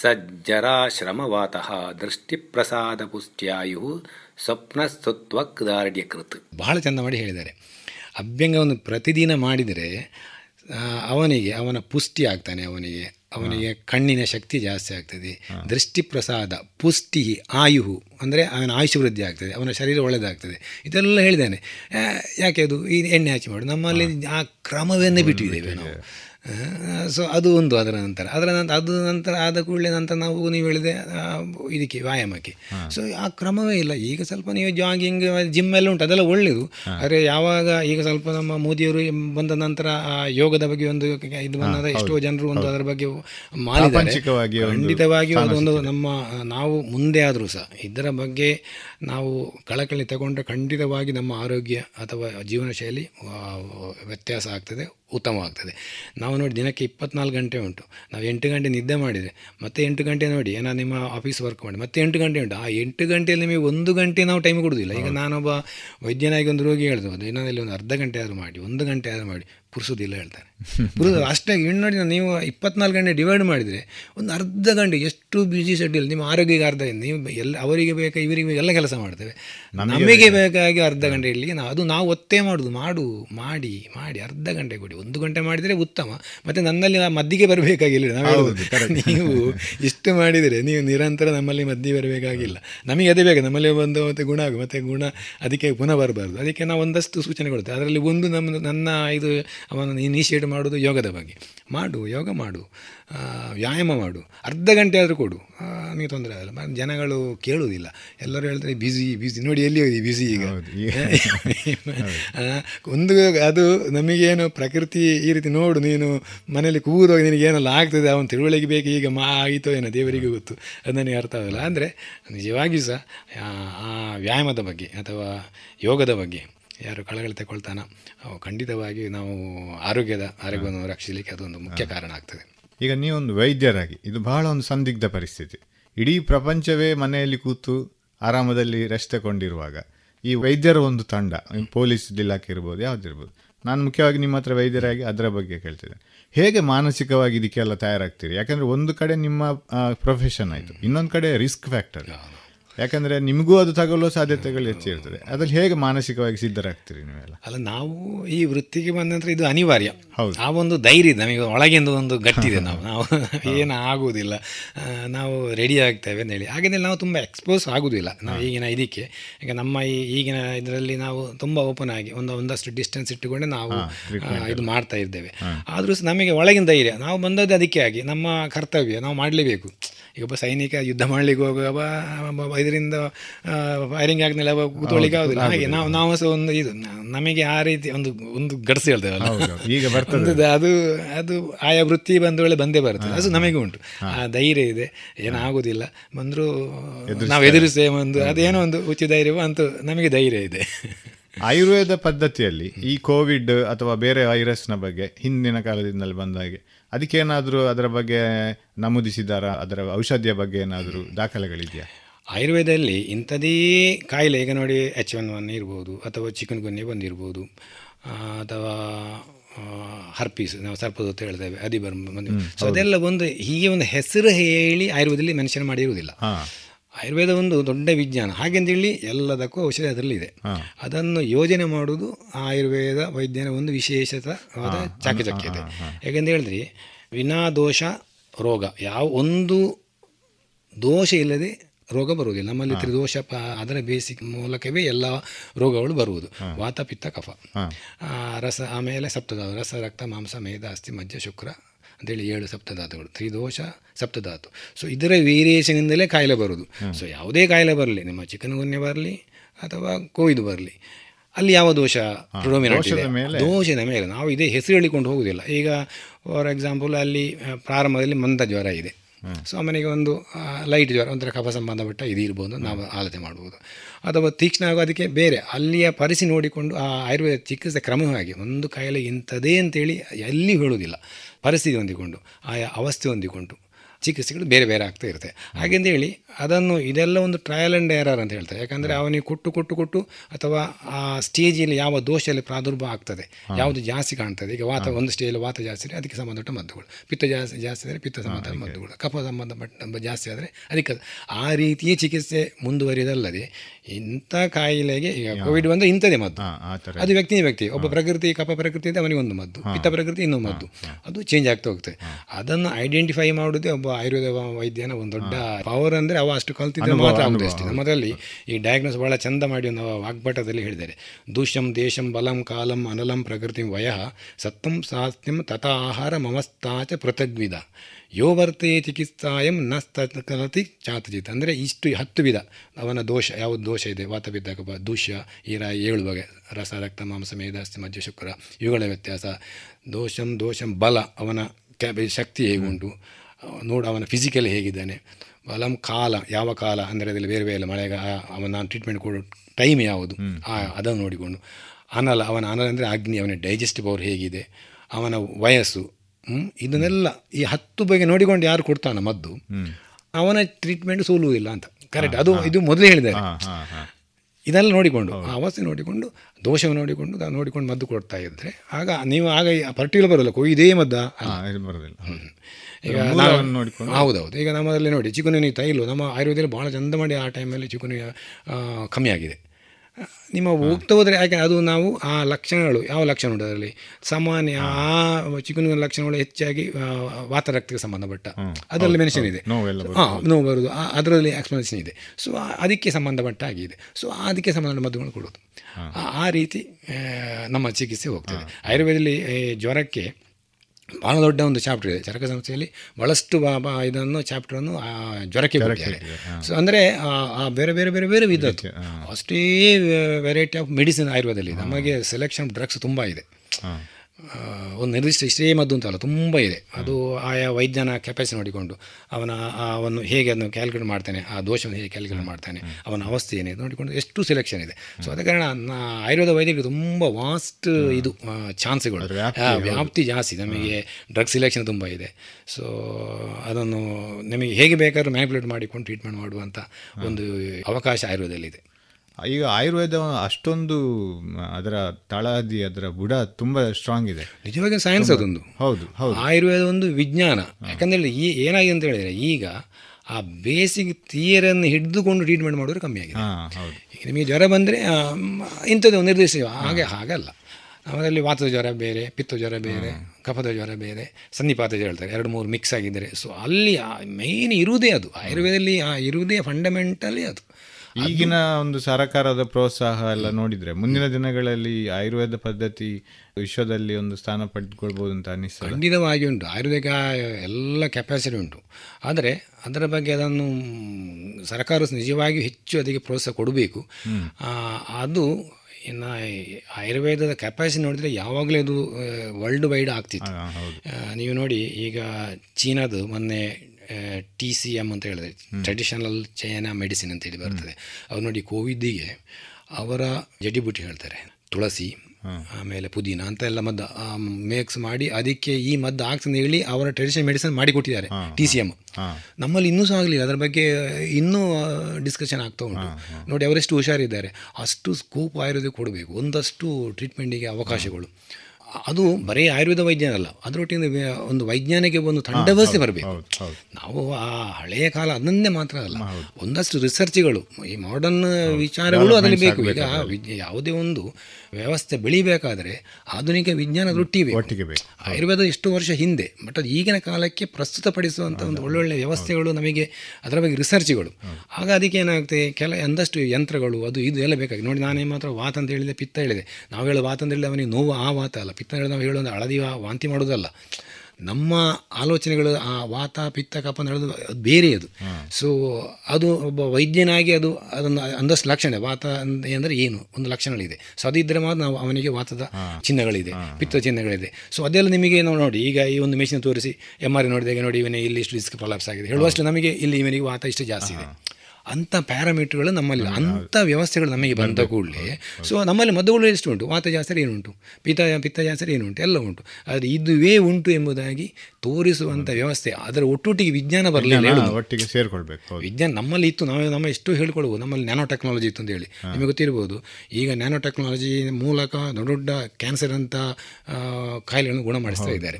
ಸಜ್ಜರಾ ಶ್ರಮವಾತಃ ದೃಷ್ಟಿಪ್ರಸಾದ ಪುಷ್ಟ್ಯಾಯು ಸ್ವಪ್ನಸ್ತುತ್ವಕ್ದಾರ್ಢ್ಯಕೃತ್. ಬಹಳ ಚಂದ ಮಾಡಿ ಹೇಳಿದ್ದಾರೆ. ಅಭ್ಯಂಗವನ್ನು ಪ್ರತಿದಿನ ಮಾಡಿದರೆ ಅವನಿಗೆ ಅವನ ಪುಷ್ಟಿ ಆಗ್ತಾನೆ ಅವನಿಗೆ. ಅವನಿಗೆ ಕಣ್ಣಿನ ಶಕ್ತಿ ಜಾಸ್ತಿ ಆಗ್ತದೆ. ದೃಷ್ಟಿಪ್ರಸಾದ ಪುಷ್ಟಿ ಆಯುಹು ಅಂದರೆ ಅವನ ಆಯುಷ್ ವೃದ್ಧಿ ಆಗ್ತದೆ ಅವನ ಶರೀರ ಒಳ್ಳೆಯದಾಗ್ತದೆ. ಇದೆಲ್ಲ ಹೇಳಿದ್ದಾನೆ. ಯಾಕೆ ಅದು? ಈ ಎಣ್ಣೆ ಹಾಕಿ ಮಾಡು. ನಮ್ಮಲ್ಲಿ ಆ ಕ್ರಮವನ್ನೇ ಬಿಟ್ಟಿದ್ದೇವೆ ನಾವು. ಸೊ ಅದು ಒಂದು ಅದರ ನಂತರ. ಅದರ ನಂತರ ಅದು ನಂತರ ಆದ ಕೂಡಲೇ ನಂತರ ನಾವು ನೀವು ಹೇಳಿದೆ ಇದಕ್ಕೆ ವ್ಯಾಯಾಮಕ್ಕೆ. ಸೊ ಆ ಕ್ರಮವೇ ಇಲ್ಲ. ಈಗ ಸ್ವಲ್ಪ ನೀವು ಜಾಗಿಂಗ್ ಜಿಮ್ ಎಲ್ಲ ಉಂಟು ಅದೆಲ್ಲ ಒಳ್ಳೆಯದು ಆದರೆ ಯಾವಾಗ ಈಗ ಸ್ವಲ್ಪ ನಮ್ಮ ಮೋದಿಯವರು ಬಂದ ನಂತರ ಆ ಯೋಗದ ಬಗ್ಗೆ ಒಂದು ಇದು ಬಂದಾಗ ಎಷ್ಟೋ ಜನರು ಒಂದು ಅದರ ಬಗ್ಗೆ ಮಾಡಿದ್ದಾರೆ. ಖಂಡಿತವಾಗಿಯೂ ಅದೊಂದು ನಮ್ಮ ನಾವು ಮುಂದೆ ಆದರೂ ಸಹ ಇದರ ಬಗ್ಗೆ ನಾವು ಕಳಕಳಿ ತಗೊಂಡ್ರೆ ಖಂಡಿತವಾಗಿ ನಮ್ಮ ಆರೋಗ್ಯ ಅಥವಾ ಜೀವನ ಶೈಲಿ ವ್ಯತ್ಯಾಸ ಆಗ್ತದೆ. ಉತ್ತಮವಾಗ್ತದೆ. ನಾವು ನೋಡಿ ದಿನಕ್ಕೆ ಇಪ್ಪತ್ನಾಲ್ಕು ಗಂಟೆ ಉಂಟು. ನಾವು ಎಂಟು ಗಂಟೆ ನಿದ್ದೆ ಮಾಡಿದರೆ ಮತ್ತೆ ಎಂಟು ಗಂಟೆ ನೋಡಿ ಏನೋ ನಿಮ್ಮ ಆಫೀಸ್ ವರ್ಕ್ ಮಾಡಿ ಮತ್ತೆ ಎಂಟು ಗಂಟೆ ಉಂಟು. ಆ ಎಂಟು ಗಂಟೆಯಲ್ಲಿ ನಿಮಗೆ ಒಂದು ಗಂಟೆ ನಾವು ಟೈಮ್ ಕೊಡೋದಿಲ್ಲ. ಈಗ ನಾನೊಬ್ಬ ವೈದ್ಯನಾಗಿ ಒಂದು ರೋಗಿ ಹೇಳ್ಬೋದು ದಿನದಲ್ಲಿ ಒಂದು ಅರ್ಧ ಗಂಟೆ ಆದರೂ ಮಾಡಿ ಒಂದು ಗಂಟೆ ಆದರೂ ಮಾಡಿ ಪುರುಸೋದಿಲ್ಲ ಹೇಳ್ತಾರೆ ಪುರುಸು ಅಷ್ಟೇ ಇನ್ನು ನೋಡಿ ನೀವು ಇಪ್ಪತ್ನಾಲ್ಕು ಗಂಟೆ ಡಿವೈಡ್ ಮಾಡಿದರೆ ಒಂದು ಅರ್ಧ ಗಂಟೆ ಎಷ್ಟು ಬ್ಯುಸಿ ಶೆಡ್ಯೂಲ್ ನಿಮ್ಮ ಆರೋಗ್ಯಕ್ಕೆ ಅರ್ಧ ಇದೆ. ನೀವು ಎಲ್ಲ ಅವರಿಗೆ ಬೇಕಾ ಇವರಿಗೆ ಬೇಕಾ ಎಲ್ಲ ಕೆಲಸ ಮಾಡ್ತೇವೆ. ನಮಗೆ ಬೇಕಾಗಿ ಅರ್ಧ ಗಂಟೆ ಇಲ್ಲಿ ನಾವು ಅದು ನಾವು ಒತ್ತೇ ಮಾಡೋದು ಮಾಡು ಮಾಡಿ ಮಾಡಿ ಅರ್ಧ ಗಂಟೆ ಕೊಡಿ. ಒಂದು ಗಂಟೆ ಮಾಡಿದರೆ ಉತ್ತಮ. ಮತ್ತು ನನ್ನಲ್ಲಿ ಮದ್ದಿಗೆ ಬರಬೇಕಾಗಿಲ್ಲ. ನಾವು. ನೀವು ಇಷ್ಟು ಮಾಡಿದರೆ ನೀವು ನಿರಂತರ ನಮ್ಮಲ್ಲಿ ಮದ್ದಿ ಬರಬೇಕಾಗಿಲ್ಲ. ನಮಗೆ ಅದೇ ಬೇಕು ನಮ್ಮಲ್ಲಿ ಒಂದು ಮತ್ತೆ ಗುಣ ಆಗು ಮತ್ತು ಗುಣ ಅದಕ್ಕೆ ಪುನಃ ಬರಬಾರ್ದು. ಅದಕ್ಕೆ ನಾವು ಒಂದಷ್ಟು ಸೂಚನೆ ಕೊಡ್ತೇವೆ. ಅದರಲ್ಲಿ ಒಂದು ನಮ್ಮ ನನ್ನ ಇದು ಅವನನ್ನು ಇನಿಷಿಯೇಟ್ ಮಾಡೋದು ಯೋಗದ ಬಗ್ಗೆ. ಮಾಡು ಯೋಗ ಮಾಡು ವ್ಯಾಯಾಮ ಮಾಡು ಅರ್ಧ ಗಂಟೆ ಆದರೂ ಕೊಡು. ನಮಗೆ ತೊಂದರೆ ಆಗಲ್ಲ. ಮತ್ತೆ ಜನಗಳು ಕೇಳುವುದಿಲ್ಲ. ಎಲ್ಲರೂ ಹೇಳ್ತಾರೆ ಬ್ಯುಸಿ ಬ್ಯುಸಿ ನೋಡಿ ಎಲ್ಲಿ ಹೋಗಿ ಬ್ಯುಸಿ ಈಗ? ಒಂದು ಅದು ನಮಗೇನು ಪ್ರಕೃತಿ ಈ ರೀತಿ ನೋಡು ನೀನು ಮನೇಲಿ ನಿನಗೆ ಏನೆಲ್ಲ ಆಗ್ತದೆ ಅವನು ತಿಳುವಳಿಗೆ ಬೇಕು ಈಗ ಮಾ ಆಯಿತೋ ಏನೋ ದೇವರಿಗೆ ಗೊತ್ತು. ಅದು ನನಗೆ ಅರ್ಥ ಆಗಲ್ಲ. ಅಂದರೆ ನಿಜವಾಗಿಯೂ ಸಹ ಆ ವ್ಯಾಯಾಮದ ಬಗ್ಗೆ ಅಥವಾ ಯೋಗದ ಬಗ್ಗೆ ಯಾರು ಕಳಗಳು ತಗೊಳ್ತಾನ ಖಂಡಿತವಾಗಿ ನಾವು ಆರೋಗ್ಯದ ಆರೋಗ್ಯವನ್ನು ರಕ್ಷಿಸಲಿಕ್ಕೆ ಅದೊಂದು ಮುಖ್ಯ ಕಾರಣ ಆಗ್ತದೆ. ಈಗ ನೀವೊಂದು ವೈದ್ಯರಾಗಿ ಇದು ಬಹಳ ಒಂದು ಸಂದಿಗ್ಧ ಪರಿಸ್ಥಿತಿ. ಇಡೀ ಪ್ರಪಂಚವೇ ಮನೆಯಲ್ಲಿ ಕೂತು ಆರಾಮದಲ್ಲಿ ರೆಸ್ಟ್ ತಗೊಂಡಿರುವಾಗ ಈ ವೈದ್ಯರ ಒಂದು ತಂಡ ಪೊಲೀಸ್ ಇಲಾಖೆ ಇರ್ಬೋದು ಯಾವುದಿರ್ಬೋದು ನಾನು ಮುಖ್ಯವಾಗಿ ನಿಮ್ಮ ಹತ್ರ ವೈದ್ಯರಾಗಿ ಅದರ ಬಗ್ಗೆ ಕೇಳ್ತಿದ್ದೆ ಹೇಗೆ ಮಾನಸಿಕವಾಗಿ ಇದಕ್ಕೆಲ್ಲ ತಯಾರಾಗ್ತೀರಿ? ಯಾಕಂದರೆ ಒಂದು ಕಡೆ ನಿಮ್ಮ ಪ್ರೊಫೆಷನ್ ಆಯಿತು ಇನ್ನೊಂದು ಕಡೆ ರಿಸ್ಕ್ ಫ್ಯಾಕ್ಟರ್ ಯಾಕಂದರೆ ನಿಮಗೂ ಅದು ತಗೊಳ್ಳುವ ಸಾಧ್ಯತೆಗಳು ಹೆಚ್ಚಿರ್ತದೆ ಅದ್ರಲ್ಲಿ ಹೇಗೆ ಮಾನಸಿಕವಾಗಿ ಸಿದ್ಧರಾಗ್ತೀರಿ ನೀವೆಲ್ಲ? ಅಲ್ಲ ನಾವು ಈ ವೃತ್ತಿಗೆ ಬಂದ ನಂತರ ಇದು ಅನಿವಾರ್ಯ. ಹೌದು. ಆ ಒಂದು ಧೈರ್ಯ ನಮಗೆ ಒಳಗಿಂದ ಒಂದು ಗಟ್ಟಿದೆ ನಾವು. ನಾವು ಏನು ಆಗುವುದಿಲ್ಲ. ನಾವು ರೆಡಿ ಆಗ್ತೇವೆ ಅಂತ ಹೇಳಿ. ಹಾಗೆ ನಾವು ತುಂಬ ಎಕ್ಸ್ಪೋಸ್ ಆಗುವುದಿಲ್ಲ ನಾವು ಈಗಿನ ಇದಕ್ಕೆ. ಈಗ ನಮ್ಮ ಈ ಈಗಿನ ಇದರಲ್ಲಿ ನಾವು ತುಂಬ ಓಪನ್ ಆಗಿ ಒಂದು ಒಂದಷ್ಟು ಡಿಸ್ಟೆನ್ಸ್ ಇಟ್ಟುಕೊಂಡು ನಾವು ಇದು ಮಾಡ್ತಾ ಇದ್ದೇವೆ. ಆದರೂ ನಮಗೆ ಒಳಗಿನ ಧೈರ್ಯ. ನಾವು ಬಂದದ್ದು ಅದಕ್ಕೆ ಆಗಿ ನಮ್ಮ ಕರ್ತವ್ಯ ನಾವು ಮಾಡಲೇಬೇಕು. ಈಗ ಒಬ್ಬ ಸೈನಿಕ ಯುದ್ಧ ಮಾಡಲಿಕ್ಕೆ ಹೋಗುವ ಇದರಿಂದ ಫೈರಿಂಗ್ ಆಗ್ನೆಲ್ಲ ಕೂತ್ಕೊಳ್ಳಿಕ್ಕೆ ಆಗುದಿಲ್ಲ. ಹಾಗೆ ನಾವು ನಾವು ಸಹ ಒಂದು ಇದು ನಮಗೆ ಆ ರೀತಿ ಒಂದು ಒಂದು ಗಡ್ಸ್ ಹೇಳ್ತೇವಲ್ಲ. ಈಗ ಬರ್ತದೆ. ಅದು ಅದು ಆಯಾ ವೃತ್ತಿ ಬಂದ ವೇಳೆ ಬಂದೇ ಬರ್ತದೆ. ಅದು ನಮಗೆ ಉಂಟು. ಆ ಧೈರ್ಯ ಇದೆ. ಏನಾಗುದಿಲ್ಲ ಬಂದರೂ ನಾವು ಎದುರಿಸೇ ಒಂದು ಅದೇನೋ ಒಂದು ಉಚಿತ ಧೈರ್ಯವೋ ಅಂತೂ ನಮಗೆ ಧೈರ್ಯ ಇದೆ. ಆಯುರ್ವೇದ ಪದ್ಧತಿಯಲ್ಲಿ ಈ ಕೋವಿಡ್ ಅಥವಾ ಬೇರೆ ವೈರಸ್ನ ಬಗ್ಗೆ ಹಿಂದಿನ ಕಾಲದಿಂದಲೇ ಬಂದ ಹಾಗೆ ಅದಕ್ಕೇನಾದರೂ ಅದರ ಬಗ್ಗೆ ನಮೂದಿಸಿದಾರ ಅದರ ಔಷಧಿಯ ಬಗ್ಗೆ ಏನಾದರೂ ದಾಖಲೆಗಳಿದೆಯಾ? ಆಯುರ್ವೇದದಲ್ಲಿ ಇಂಥದೇ ಕಾಯಿಲೆ ಈಗ ನೋಡಿ ಎಚ್ ಒನ್ ಒನ್ ಇರ್ಬೋದು ಅಥವಾ ಚಿಕನ್ ಗುನ್ನೆ ಬಂದಿರ್ಬೋದು ಅಥವಾ ಹರ್ಪೀಸ್ ನಾವು ಸರ್ಪದ ಅಂತ ಹೇಳ್ತೇವೆ ಅದಿಬರ್ ಬಂದು ಸೊ ಅದೆಲ್ಲ ಒಂದು ಹೀಗೆ ಒಂದು ಹೆಸರು ಹೇಳಿ ಆಯುರ್ವೇದದಲ್ಲಿ ಮೆನ್ಷನ್ ಮಾಡಿರುವುದಿಲ್ಲ. ಹಾಂ. ಆಯುರ್ವೇದ ಒಂದು ದೊಡ್ಡ ವಿಜ್ಞಾನ. ಹಾಗೆಂತೇಳಿ ಎಲ್ಲದಕ್ಕೂ ಔಷಧಿ ಅದರಲ್ಲಿದೆ. ಅದನ್ನು ಯೋಜನೆ ಮಾಡುವುದು ಆಯುರ್ವೇದ ವೈದ್ಯನ ಒಂದು ವಿಶೇಷವಾದ ಇದೆ. ಯಾಕೆಂತ ಹೇಳಿದ್ರೆ ವಿನಾ ದೋಷ ರೋಗ ಯಾವ ಒಂದು ದೋಷ ಇಲ್ಲದೆ ರೋಗ ಬರುವುದಿಲ್ಲ. ನಮ್ಮಲ್ಲಿ ತ್ರಿದೋಷ ಪ ಅದರ ಬೇಸಿಕ್ ಮೂಲಕವೇ ಎಲ್ಲ ರೋಗಗಳು ಬರುವುದು. ವಾತ ಪಿತ್ತ ಕಫ. ರಸ ಆಮೇಲೆ ಸಪ್ತದ ರಸ ರಕ್ತ ಮಾಂಸ ಮೇಧ ಅಸ್ಥಿ ಮಜ್ಜ ಶುಕ್ರ ಅಂತೇಳಿ ಏಳು ಸಪ್ತಧಾತುಗಳು ತ್ರಿದೋಷ ಸಪ್ತಧಾತು. ಸೊ ಇದರ ವೇರಿಯೇಷನಿಂದಲೇ ಕಾಯಿಲೆ ಬರೋದು ಸೊ ಯಾವುದೇ ಕಾಯಿಲೆ ಬರಲಿ ನಿಮ್ಮ ಚಿಕನ್ ಗುನ್ಯ ಬರಲಿ ಅಥವಾ ಕೊಯ್ದು ಬರಲಿ ಅಲ್ಲಿ ಯಾವ ದೋಷ? ದೋಷದ ಮೇಲೆ. ನಾವು ಇದೇ ಹೆಸರು ಹೇಳಿಕೊಂಡು ಹೋಗುವುದಿಲ್ಲ. ಈಗ ಫಾರ್ ಎಕ್ಸಾಂಪಲ್ ಅಲ್ಲಿ ಪ್ರಾರಂಭದಲ್ಲಿ ಮಂದ ಜ್ವರ ಇದೆ. ಸೊ ಮನೆಗೆ ಒಂದು ಲೈಟ್ ಜ್ವರ ಒಂಥರ ಕಫ ಸಂಬಂಧಪಟ್ಟ ಇದು ಇರ್ಬೋದು ನಾವು ಆಲೋಚನೆ ಮಾಡ್ಬೋದು. ಅಥವಾ ತೀಕ್ಷ್ಣ ಆಗೋದಕ್ಕೆ ಬೇರೆ ಅಲ್ಲಿಯ ಪರಿಸಿ ನೋಡಿಕೊಂಡು ಆ ಆಯುರ್ವೇದ ಚಿಕಿತ್ಸೆ ಕ್ರಮವಾಗಿ ಒಂದು ಕಾಯಿಲೆ ಇಂಥದೇ ಅಂತೇಳಿ ಎಲ್ಲಿ ಹೇಳುವುದಿಲ್ಲ. ಪರಿಸ್ಥಿತಿ ಹೊಂದಿಕೊಂಡು ಆಯಾ ಅವಸ್ಥೆ ಹೊಂದಿಕೊಂಡು ಚಿಕಿತ್ಸೆಗಳು ಬೇರೆ ಬೇರೆ ಆಗ್ತಾ ಇರುತ್ತೆ. ಹಾಗೆಂದು ಹೇಳಿ ಅದನ್ನು ಇದೆಲ್ಲ ಒಂದು ಟ್ರಯಲ್ ಆ್ಯಂಡ್ ಎರರ್ ಅಂತ ಹೇಳ್ತಾರೆ. ಯಾಕಂದರೆ ಅವನಿಗೆ ಕೊಟ್ಟು ಕೊಟ್ಟು ಕೊಟ್ಟು ಅಥವಾ ಆ ಸ್ಟೇಜಲ್ಲಿ ಯಾವ ದೋಷದಲ್ಲಿ ಪ್ರಾದುರ್ಭಾವ ಆಗ್ತದೆ ಯಾವುದು ಜಾಸ್ತಿ ಕಾಣ್ತದೆ ಈಗ ವಾತ ಒಂದು ಸ್ಟೇಜಲ್ಲಿ ವಾತ ಜಾಸ್ತಿ ಇದ್ದರೆ ಅದಕ್ಕೆ ಸಂಬಂಧಪಟ್ಟ ಮದ್ದುಗಳು. ಪಿತ್ತ ಜಾಸ್ತಿ ಜಾಸ್ತಿ ಆದರೆ ಪಿತ್ತ ಸಂಬಂಧ ಮದ್ದುಗಳು. ಕಫ ಸಂಬಂಧಪಟ್ಟ ಜಾಸ್ತಿ ಆದರೆ ಅದಕ್ಕೆ ಆ ರೀತಿಯ ಚಿಕಿತ್ಸೆ ಮುಂದುವರಿದಲ್ಲದೆ ಇಂಥ ಕಾಯಿಲೆಗೆ ಈಗ ಕೋವಿಡ್ ಬಂದರೆ ಇಂಥದೇ ಮದ್ದು. ಅದು ವ್ಯಕ್ತಿಯ ವ್ಯಕ್ತಿ. ಒಬ್ಬ ಪ್ರಕೃತಿ ಕಫ ಪ್ರಕೃತಿ ಇದೆ ಅವನಿಗೆ ಒಂದು ಮದ್ದು. ಪಿತ್ತ ಪ್ರಕೃತಿ ಇನ್ನೊಂದು ಮದ್ದು. ಅದು ಚೇಂಜ್ ಆಗ್ತಾ ಹೋಗ್ತದೆ. ಅದನ್ನು ಐಡೆಂಟಿಫೈ ಮಾಡೋದೇ ಒಬ್ಬ ಆಯುರ್ವೇದ ವೈದ್ಯನ ಒಂದು ದೊಡ್ಡ ಪವರ್ ಅಂದರೆ ಅವ ಅಷ್ಟು ಕಲ್ತಿದ್ರೆ ಮಾತ್ರ ಆಗುತ್ತೆ ಅಷ್ಟೇ ನಮ್ಮದ್ರಲ್ಲಿ ಈ ಡಯಾಗ್ನೋಸ್ ಭಾಳ ಚಂದ ಮಾಡಿ ನಾವು ವಾಗ್ಭಟದಲ್ಲಿ ಹೇಳಿದ್ದಾರೆ. ದೂಷ್ಯಂ ದೇಶಂ ಬಲಂ ಕಾಲಂ ಅನಲಂ ಪ್ರಕೃತಿ ವಯ ಸತ್ತಂ ಸಾತ್ಯಂ ತಥಾ ಆಹಾರ ಮಮಸ್ತಾಚ ಪೃಥಗ್ವಿಧ. ಯೋ ವರ್ತೇ ಚಿಕಿತ್ಸಾಯಂ ನ ಕಲತಿ ಚಾತಜಿತ್ ಅಂದರೆ ಇಷ್ಟು ಹತ್ತು ವಿಧ. ಅವನ ದೋಷ ಯಾವುದು ದೋಷ ಇದೆ? ವಾತ ಬಿದ್ದಾಗ ದೂಷ್ಯ ಈ ರ ಏಳು ಬಗೆ. ರಸ ರಕ್ತ ಮಾಂಸ ಮೇಧಾಸ್ತಿ ಮಧ್ಯ ಶುಕ್ರ ಇವುಗಳ ವ್ಯತ್ಯಾಸ. ದೋಷಂ ದೋಷಂ ಬಲ. ಅವನ ಕ್ಯಾಬೇಜ್ ಶಕ್ತಿ ಹೇಗುಂಟು? ನೋಡು ಅವನ ಫಿಸಿಕಲ್ ಹೇಗಿದ್ದಾನೆ. ಬಲಂ ಕಾಲ ಯಾವ ಕಾಲ ಅಂದರೆ ಅದರಲ್ಲಿ ಬೇರೆ ಬೇರೆ ಮಳೆಗ ಅವನ ಟ್ರೀಟ್ಮೆಂಟ್ ಕೊಡೋ ಟೈಮ್ ಯಾವುದು? ಆ ಅದನ್ನು ನೋಡಿಕೊಂಡು. ಅನಲ ಅವನ ಅನಲ ಅಂದರೆ ಅಗ್ನಿ ಅವನ ಡೈಜೆಸ್ಟಿವ್ ಪವರ್ ಹೇಗಿದೆ? ಅವನ ವಯಸ್ಸು? ಇದನ್ನೆಲ್ಲ ಈ ಹತ್ತು ಬಗ್ಗೆ ನೋಡಿಕೊಂಡು ಯಾರು ಕೊಡ್ತಾನ ಮದ್ದು ಅವನ ಟ್ರೀಟ್ಮೆಂಟ್ ಸೋಲುವುದಿಲ್ಲ ಅಂತ. ಕರೆಕ್ಟ್ ಅದು ಇದು ಮೊದಲೇ ಹೇಳಿದ್ದಾರೆ. ಇದೆಲ್ಲ ನೋಡಿಕೊಂಡು ಆ ಅವಸ್ಥೆ ನೋಡಿಕೊಂಡು ದೋಷವನ್ನು ನೋಡಿಕೊಂಡು ನೋಡಿಕೊಂಡು ಮದ್ದು ಕೊಡ್ತಾ ಇದ್ದರೆ ಆಗ ನೀವು ಆಗ ಪರ್ಟಿಕ್ಯುಲರ್ ಬರೋಲ್ಲ ಕೋ ಇದೇ ಮದ್ದ ಇದು ಬರೋದಿಲ್ಲ. ಈಗ ನೋಡಿಕೊಂಡು. ಹೌದೌದು. ಈಗ ನಮ್ಮಲ್ಲಿ ನೋಡಿ ಚಿಕುನಿ ತೈಲು ನಮ್ಮ ಆಯುರ್ವೇದದಲ್ಲಿ ಭಾಳ ಚಂದ ಮಾಡಿ ಆ ಟೈಮಲ್ಲಿ ಚಿಕುನಿ ಕಮ್ಮಿ ಆಗಿದೆ. ನಿಮ್ಮ ಹೋಗ್ತಾ ಹೋದರೆ ಯಾಕೆ ಅದು ನಾವು ಆ ಲಕ್ಷಣಗಳು ಯಾವ ಲಕ್ಷಣ ಉಂಟು ಅದರಲ್ಲಿ? ಸಾಮಾನ್ಯ ಆ ಚಿಕುನ್ ಲಕ್ಷಣಗಳು ಹೆಚ್ಚಾಗಿ ವಾತರಕ್ತಿಗೆ ವಾತರಕ್ತಕ್ಕೆ ಸಂಬಂಧಪಟ್ಟ ಅದರಲ್ಲಿ ಮೆನ್ಷನ್ ಇದೆ. ಹಾಂ ನೋವು ಬರೋದು ಅದರಲ್ಲಿ ಎಕ್ಸ್ಪ್ಲನೇಷನ್ ಇದೆ. ಸೊ ಅದಕ್ಕೆ ಸಂಬಂಧಪಟ್ಟ ಆಗಿದೆ ಸೊ ಅದಕ್ಕೆ ಸಂಬಂಧ ಮದ್ದುಗಳು ಕೊಡೋದು ಆ- ಆ ರೀತಿ ನಮ್ಮ ಚಿಕಿತ್ಸೆ ಹೋಗ್ತದೆ. ಆಯುರ್ವೇದದಲ್ಲಿ ಜ್ವರಕ್ಕೆ ಭಾಳ ದೊಡ್ಡ ಒಂದು ಚಾಪ್ಟರ್ ಇದೆ. ಚರಕ ಸಂಸ್ಥೆಯಲ್ಲಿ ಭಾಳಷ್ಟು ಇದನ್ನು ಚಾಪ್ಟರನ್ನು ಜ್ವರಕ್ಕೆ ಕೊಟ್ಟಿದ್ದಾರೆ ಸೊ ಅಂದರೆ ಆ ಬೇರೆ ಬೇರೆ ಬೇರೆ ಬೇರೆ ವಿಧದ್ದು. ಅಷ್ಟೇ ವೆರೈಟಿ ಆಫ್ ಮೆಡಿಸಿನ್ ಆಯುರ್ವೇದದಲ್ಲಿ. ನಮಗೆ ಸೆಲೆಕ್ಷನ್ ಡ್ರಗ್ಸ್ ತುಂಬ ಇದೆ. ಒಂದು ನಿರ್ದಿಷ್ಟ ಇಷ್ಟೇ ಮದ್ದು ಅಂತಲ್ಲ ತುಂಬ ಇದೆ. ಅದು ಆಯಾ ವೈದ್ಯನ ಕೆಪಾಸಿಟಿ ನೋಡಿಕೊಂಡು ಅವನ ಅವನು ಹೇಗೆ ಅದನ್ನು ಕ್ಯಾಲ್ಕುಲೇಟ್ ಮಾಡ್ತಾನೆ ಆ ದೋಷವನ್ನು ಹೇಗೆ ಕ್ಯಾಲ್ಕುಲೇಟ್ ಮಾಡ್ತಾನೆ ಅವನ ಅವಸ್ಥೆ ಏನಿದೆ ನೋಡಿಕೊಂಡು ಎಷ್ಟು ಸೆಲೆಕ್ಷನ್ ಇದೆ. ಸೊ ಅದ ಕಾರಣ ಆಯುರ್ವೇದ ವೈದ್ಯರಿಗೆ ತುಂಬ ವಾಸ್ಟ್ ಇದು ಚಾನ್ಸ್ಗಳು. ವ್ಯಾಪ್ತಿ ಜಾಸ್ತಿ ನಮಗೆ ಡ್ರಗ್ ಸಿಲೆಕ್ಷನ್ ತುಂಬ ಇದೆ. ಸೊ ಅದನ್ನು ನಮಗೆ ಹೇಗೆ ಬೇಕಾದ್ರೂ ಮ್ಯಾಕ್ಯುಲೇಟ್ ಮಾಡಿಕೊಂಡು ಟ್ರೀಟ್ಮೆಂಟ್ ಮಾಡುವಂಥ ಒಂದು ಅವಕಾಶ ಆಯುರ್ವೇದದಲ್ಲಿದೆ. ಈಗ ಆಯುರ್ವೇದ ಅಷ್ಟೊಂದು ಅದರ ತಳಹದಿ ಅದರ ಬುಡ ತುಂಬ ಸ್ಟ್ರಾಂಗ್ ಇದೆ. ನಿಜವಾಗಿ ಸೈನ್ಸ್ ಅದೊಂದು. ಹೌದು ಹೌದು. ಆಯುರ್ವೇದ ಒಂದು ವಿಜ್ಞಾನ. ಯಾಕಂದರೆ ಈ ಏನಾಗಿದೆ ಅಂತ ಹೇಳಿದರೆ ಈಗ ಆ ಬೇಸಿಕ್ ಥಿಯರನ್ನು ಹಿಡಿದುಕೊಂಡು ಟ್ರೀಟ್ಮೆಂಟ್ ಮಾಡೋರು ಕಮ್ಮಿ ಆಗಿದೆ. ಈಗ ನಿಮಗೆ ಜ್ವರ ಬಂದರೆ ಇಂಥದ್ದು ನಿರ್ದೇಶ ಹಾಗೆ ಹಾಗಲ್ಲ. ನಮ್ಮಲ್ಲಿ ವಾತದ ಜ್ವರ ಬೇರೆ ಪಿತ್ತ ಜ್ವರ ಬೇರೆ ಕಫದ ಜ್ವರ ಬೇರೆ ಸನ್ನಿಪಾತ ಜ್ವರ ಹೇಳ್ತಾರೆ. ಎರಡು ಮೂರು ಮಿಕ್ಸ್ ಆಗಿದ್ದರೆ. ಸೊ ಅಲ್ಲಿ ಮೇಯ್ನ್ ಇರುವುದೇ ಅದು. ಆಯುರ್ವೇದದಲ್ಲಿ ಆ ಇರುವುದೇ ಫಂಡಮೆಂಟಲಿ ಅದು. ಈಗಿನ ಒಂದು ಸರಕಾರದ ಪ್ರೋತ್ಸಾಹ ಎಲ್ಲ ನೋಡಿದ್ರೆ ಮುಂದಿನ ದಿನಗಳಲ್ಲಿ ಆಯುರ್ವೇದ ಪದ್ಧತಿ ವಿಶ್ವದಲ್ಲಿ ಒಂದು ಸ್ಥಾನ ಪಡೆದುಕೊಳ್ಬೋದು ಅಂತ ಅನಿಸ್ತದೆ ಖಂಡಿತವಾಗಿ ಉಂಟು. ಆಯುರ್ವೇದಿಕ ಎಲ್ಲ ಕೆಪಾಸಿಟಿ ಉಂಟು. ಆದರೆ ಅದರ ಬಗ್ಗೆ ಅದನ್ನು ಸರ್ಕಾರ ನಿಜವಾಗಿ ಹೆಚ್ಚು ಅದಕ್ಕೆ ಪ್ರೋತ್ಸಾಹ ಕೊಡಬೇಕು. ಅದು ಇನ್ನು ಆಯುರ್ವೇದದ ಕೆಪಾಸಿಟಿ ನೋಡಿದರೆ ಯಾವಾಗಲೂ ಅದು ವರ್ಲ್ಡ್ ವೈಡ್ ಆಗ್ತಿತ್ತು. ನೀವು ನೋಡಿ ಈಗ ಚೀನಾದು ಮೊನ್ನೆ ಟಿ ಸಿ ಎಂ ಅಂತ ಹೇಳಿದ್ರೆ ಟ್ರೆಡಿಷನಲ್ ಚೈನಾ ಮೆಡಿಸಿನ್ ಅಂತ ಹೇಳಿ ಬರ್ತದೆ. ಅವ್ರು ನೋಡಿ ಕೋವಿದ್ದಿಗೆ ಅವರ ಜಡಿಬುಟ್ಟಿ ಹೇಳ್ತಾರೆ. ತುಳಸಿ ಆಮೇಲೆ ಪುದೀನ ಅಂತ ಎಲ್ಲ ಮದ್ದು ಮೇಕ್ಸ್ ಮಾಡಿ ಅದಕ್ಕೆ ಈ ಮದ್ದು ಹಾಕ್ಸಂದು ಹೇಳಿ ಅವರ ಟ್ರೆಡಿಷನಲ್ ಮೆಡಿಸಿನ್ ಮಾಡಿ ಕೊಟ್ಟಿದ್ದಾರೆ ಟಿ ಸಿ ಎಂ ನಮ್ಮಲ್ಲಿ ಇನ್ನೂ ಸಹ ಆಗಲಿಲ್ಲ. ಅದರ ಬಗ್ಗೆ ಇನ್ನೂ ಡಿಸ್ಕಷನ್ ಆಗ್ತಾ ಉಂಟು. ನೋಡಿ ಅವರೆಷ್ಟು ಹುಷಾರಿದ್ದಾರೆ. ಅಷ್ಟು ಸ್ಕೋಪ್ ಆಯುರ್ವೇದ ಕೊಡಬೇಕು. ಒಂದಷ್ಟು ಟ್ರೀಟ್ಮೆಂಟಿಗೆ ಅವಕಾಶಗಳು. ಅದು ಬರೀ ಆಯುರ್ವೇದ ವೈಜ್ಞಾನಲ್ಲ ಅಲ್ಲ ಅದರೊಟ್ಟಿಗೆ ಒಂದು ವೈಜ್ಞಾನಿಕ ಒಂದು ತಂಡವೇ ಬರಬೇಕು. ಹೌದು ಹೌದು. ನಾವು ಆ ಹಳೆಯ ಕಾಲ ಅದನ್ನೇ ಮಾತ್ರ ಅಲ್ಲ. ಒಂದಷ್ಟು ರಿಸರ್ಚ್ಗಳು ಈ ಮಾಡರ್ನ್ ವಿಚಾರಗಳು ಅದರಲ್ಲಿ ಬೇಕು. ಈಗ ಯಾವುದೇ ಒಂದು ವ್ಯವಸ್ಥೆ ಬೆಳಿಬೇಕಾದರೆ ಆಧುನಿಕ ಬೇಕು. ಒಟ್ಟಿಗೆ ಬೇಕು. ಆಯುರ್ವೇದ ಎಷ್ಟು ವರ್ಷ ಹಿಂದೆ ಬಟ್ ಅದು ಈಗಿನ ಕಾಲಕ್ಕೆ ಪ್ರಸ್ತುತಪಡಿಸುವಂಥ ಒಂದು ಒಳ್ಳೊಳ್ಳೆ ವ್ಯವಸ್ಥೆಗಳು ನಮಗೆ ಅದರ ಬಗ್ಗೆ ರಿಸರ್ಚ್ಗಳು ಆಗ ಅದಕ್ಕೆ ಏನಾಗುತ್ತೆ ಕೆಲ ಒಂದಷ್ಟು ಯಂತ್ರಗಳು ಅದು ಇದು ಎಲ್ಲ ಬೇಕಾಗಿ. ನೋಡಿ ನಾನೇ ಮಾತ್ರ ವಾತ ಅಂತ ಹೇಳಿದೆ ಪಿತ್ತ ಹೇಳಿದೆ. ನಾವು ಹೇಳೋ ವಾತ ಅಂತ ಹೇಳಿದ್ರೆ ಅವನಿಗೆ ನೋವು ಆ ವಾತ ಅಲ್ಲ. ಪಿತ್ತ ಹೇಳಿದ್ರೆ ನಾವು ಹೇಳೋದು ಹಳದಿ ವಾಂತಿ ಮಾಡೋದಲ್ಲ. ನಮ್ಮ ಆಲೋಚನೆಗಳು ಆ ವಾತ ಪಿತ್ತ ಕಪ ಅಂತ ಹೇಳೋದು ಅದು ಬೇರೆ ಅದು. ಸೊ ಅದು ಒಬ್ಬ ವೈದ್ಯನಾಗಿ ಅದು ಅದನ್ನು ಅಂದಷ್ಟು ಲಕ್ಷಣ ವಾತ ಅಂದ್- ಅಂದರೆ ಏನು? ಒಂದು ಲಕ್ಷಣಗಳಿದೆ. ಸೊ ಅದಿದ್ದರೆ ಮಾತ್ರ ನಾವು ಅವನಿಗೆ ವಾತದ ಚಿಹ್ನೆಗಳಿದೆ ಪಿತ್ತ ಚಿಹ್ನೆಗಳಿದೆ ಸೊ ಅದೆಲ್ಲ ನಿಮಗೆ ನಾವು ನೋಡಿ ಈಗ ಈ ಒಂದು ಮೆಷಿನ್ ತೋರಿಸಿ ಎಂ ಆರ್ ನೋಡಿದಾಗ ನೋಡಿ ಇವನೇ ಇಲ್ಲಿ ಇಷ್ಟು ಡಿಸ್ಕ್ ಪ್ರಲಾಪ್ಸ್ ಆಗಿದೆ. ಹೇಳುವಷ್ಟು ನಮಗೆ ಇಲ್ಲಿ ಇವನಿಗೆ ವಾತ ಇಷ್ಟು ಜಾಸ್ತಿ ಇದೆ. ಅಂಥ ಪ್ಯಾರಾಮೀಟರ್ಗಳು ನಮ್ಮಲ್ಲಿ ಅಂಥ ವ್ಯವಸ್ಥೆಗಳು ನಮಗೆ ಬಂದ ಕೂಡಲೇ. ಸೊ ನಮ್ಮಲ್ಲಿ ಮದ್ದುಗಳು ಎಷ್ಟು ಉಂಟು? ವಾತ ಜಾಸ್ತಿ ಏನುಂಟು? ಪಿತ ಪಿತ್ತ ಜಾಸ್ತಿ ಏನುಂಟು? ಎಲ್ಲ ಉಂಟು. ಆದರೆ ಇದುವೇ ಉಂಟು ಎಂಬುದಾಗಿ ತೋರಿಸುವಂಥ ವ್ಯವಸ್ಥೆ. ಅದರ ಒಟ್ಟೊಟ್ಟಿಗೆ ವಿಜ್ಞಾನ ಬರಲಿಲ್ಲ ಒಟ್ಟಿಗೆ ಸೇರಿಕೊಳ್ಬೇಕು ವಿಜ್ಞಾನ ನಮ್ಮಲ್ಲಿ ಇತ್ತು. ನಾವು ನಮ್ಮ ಎಷ್ಟು ಹೇಳ್ಕೊಳ್ಬೋದು. ನಮ್ಮಲ್ಲಿ ನ್ಯಾನೋ ಟೆಕ್ನಾಲಜಿ ಇತ್ತು ಅಂತ ಹೇಳಿ ನಿಮಗೆ ಗೊತ್ತಿರ್ಬೋದು. ಈಗ ನ್ಯಾನೋ ಟೆಕ್ನಾಲಜಿ ಮೂಲಕ ದೊಡ್ಡ ದೊಡ್ಡ ಕ್ಯಾನ್ಸರ್ ಅಂತ ಕಾಯಿಲೆಗಳನ್ನು ಗುಣಮಾಡಿಸ್ತಾ ಇದ್ದಾರೆ.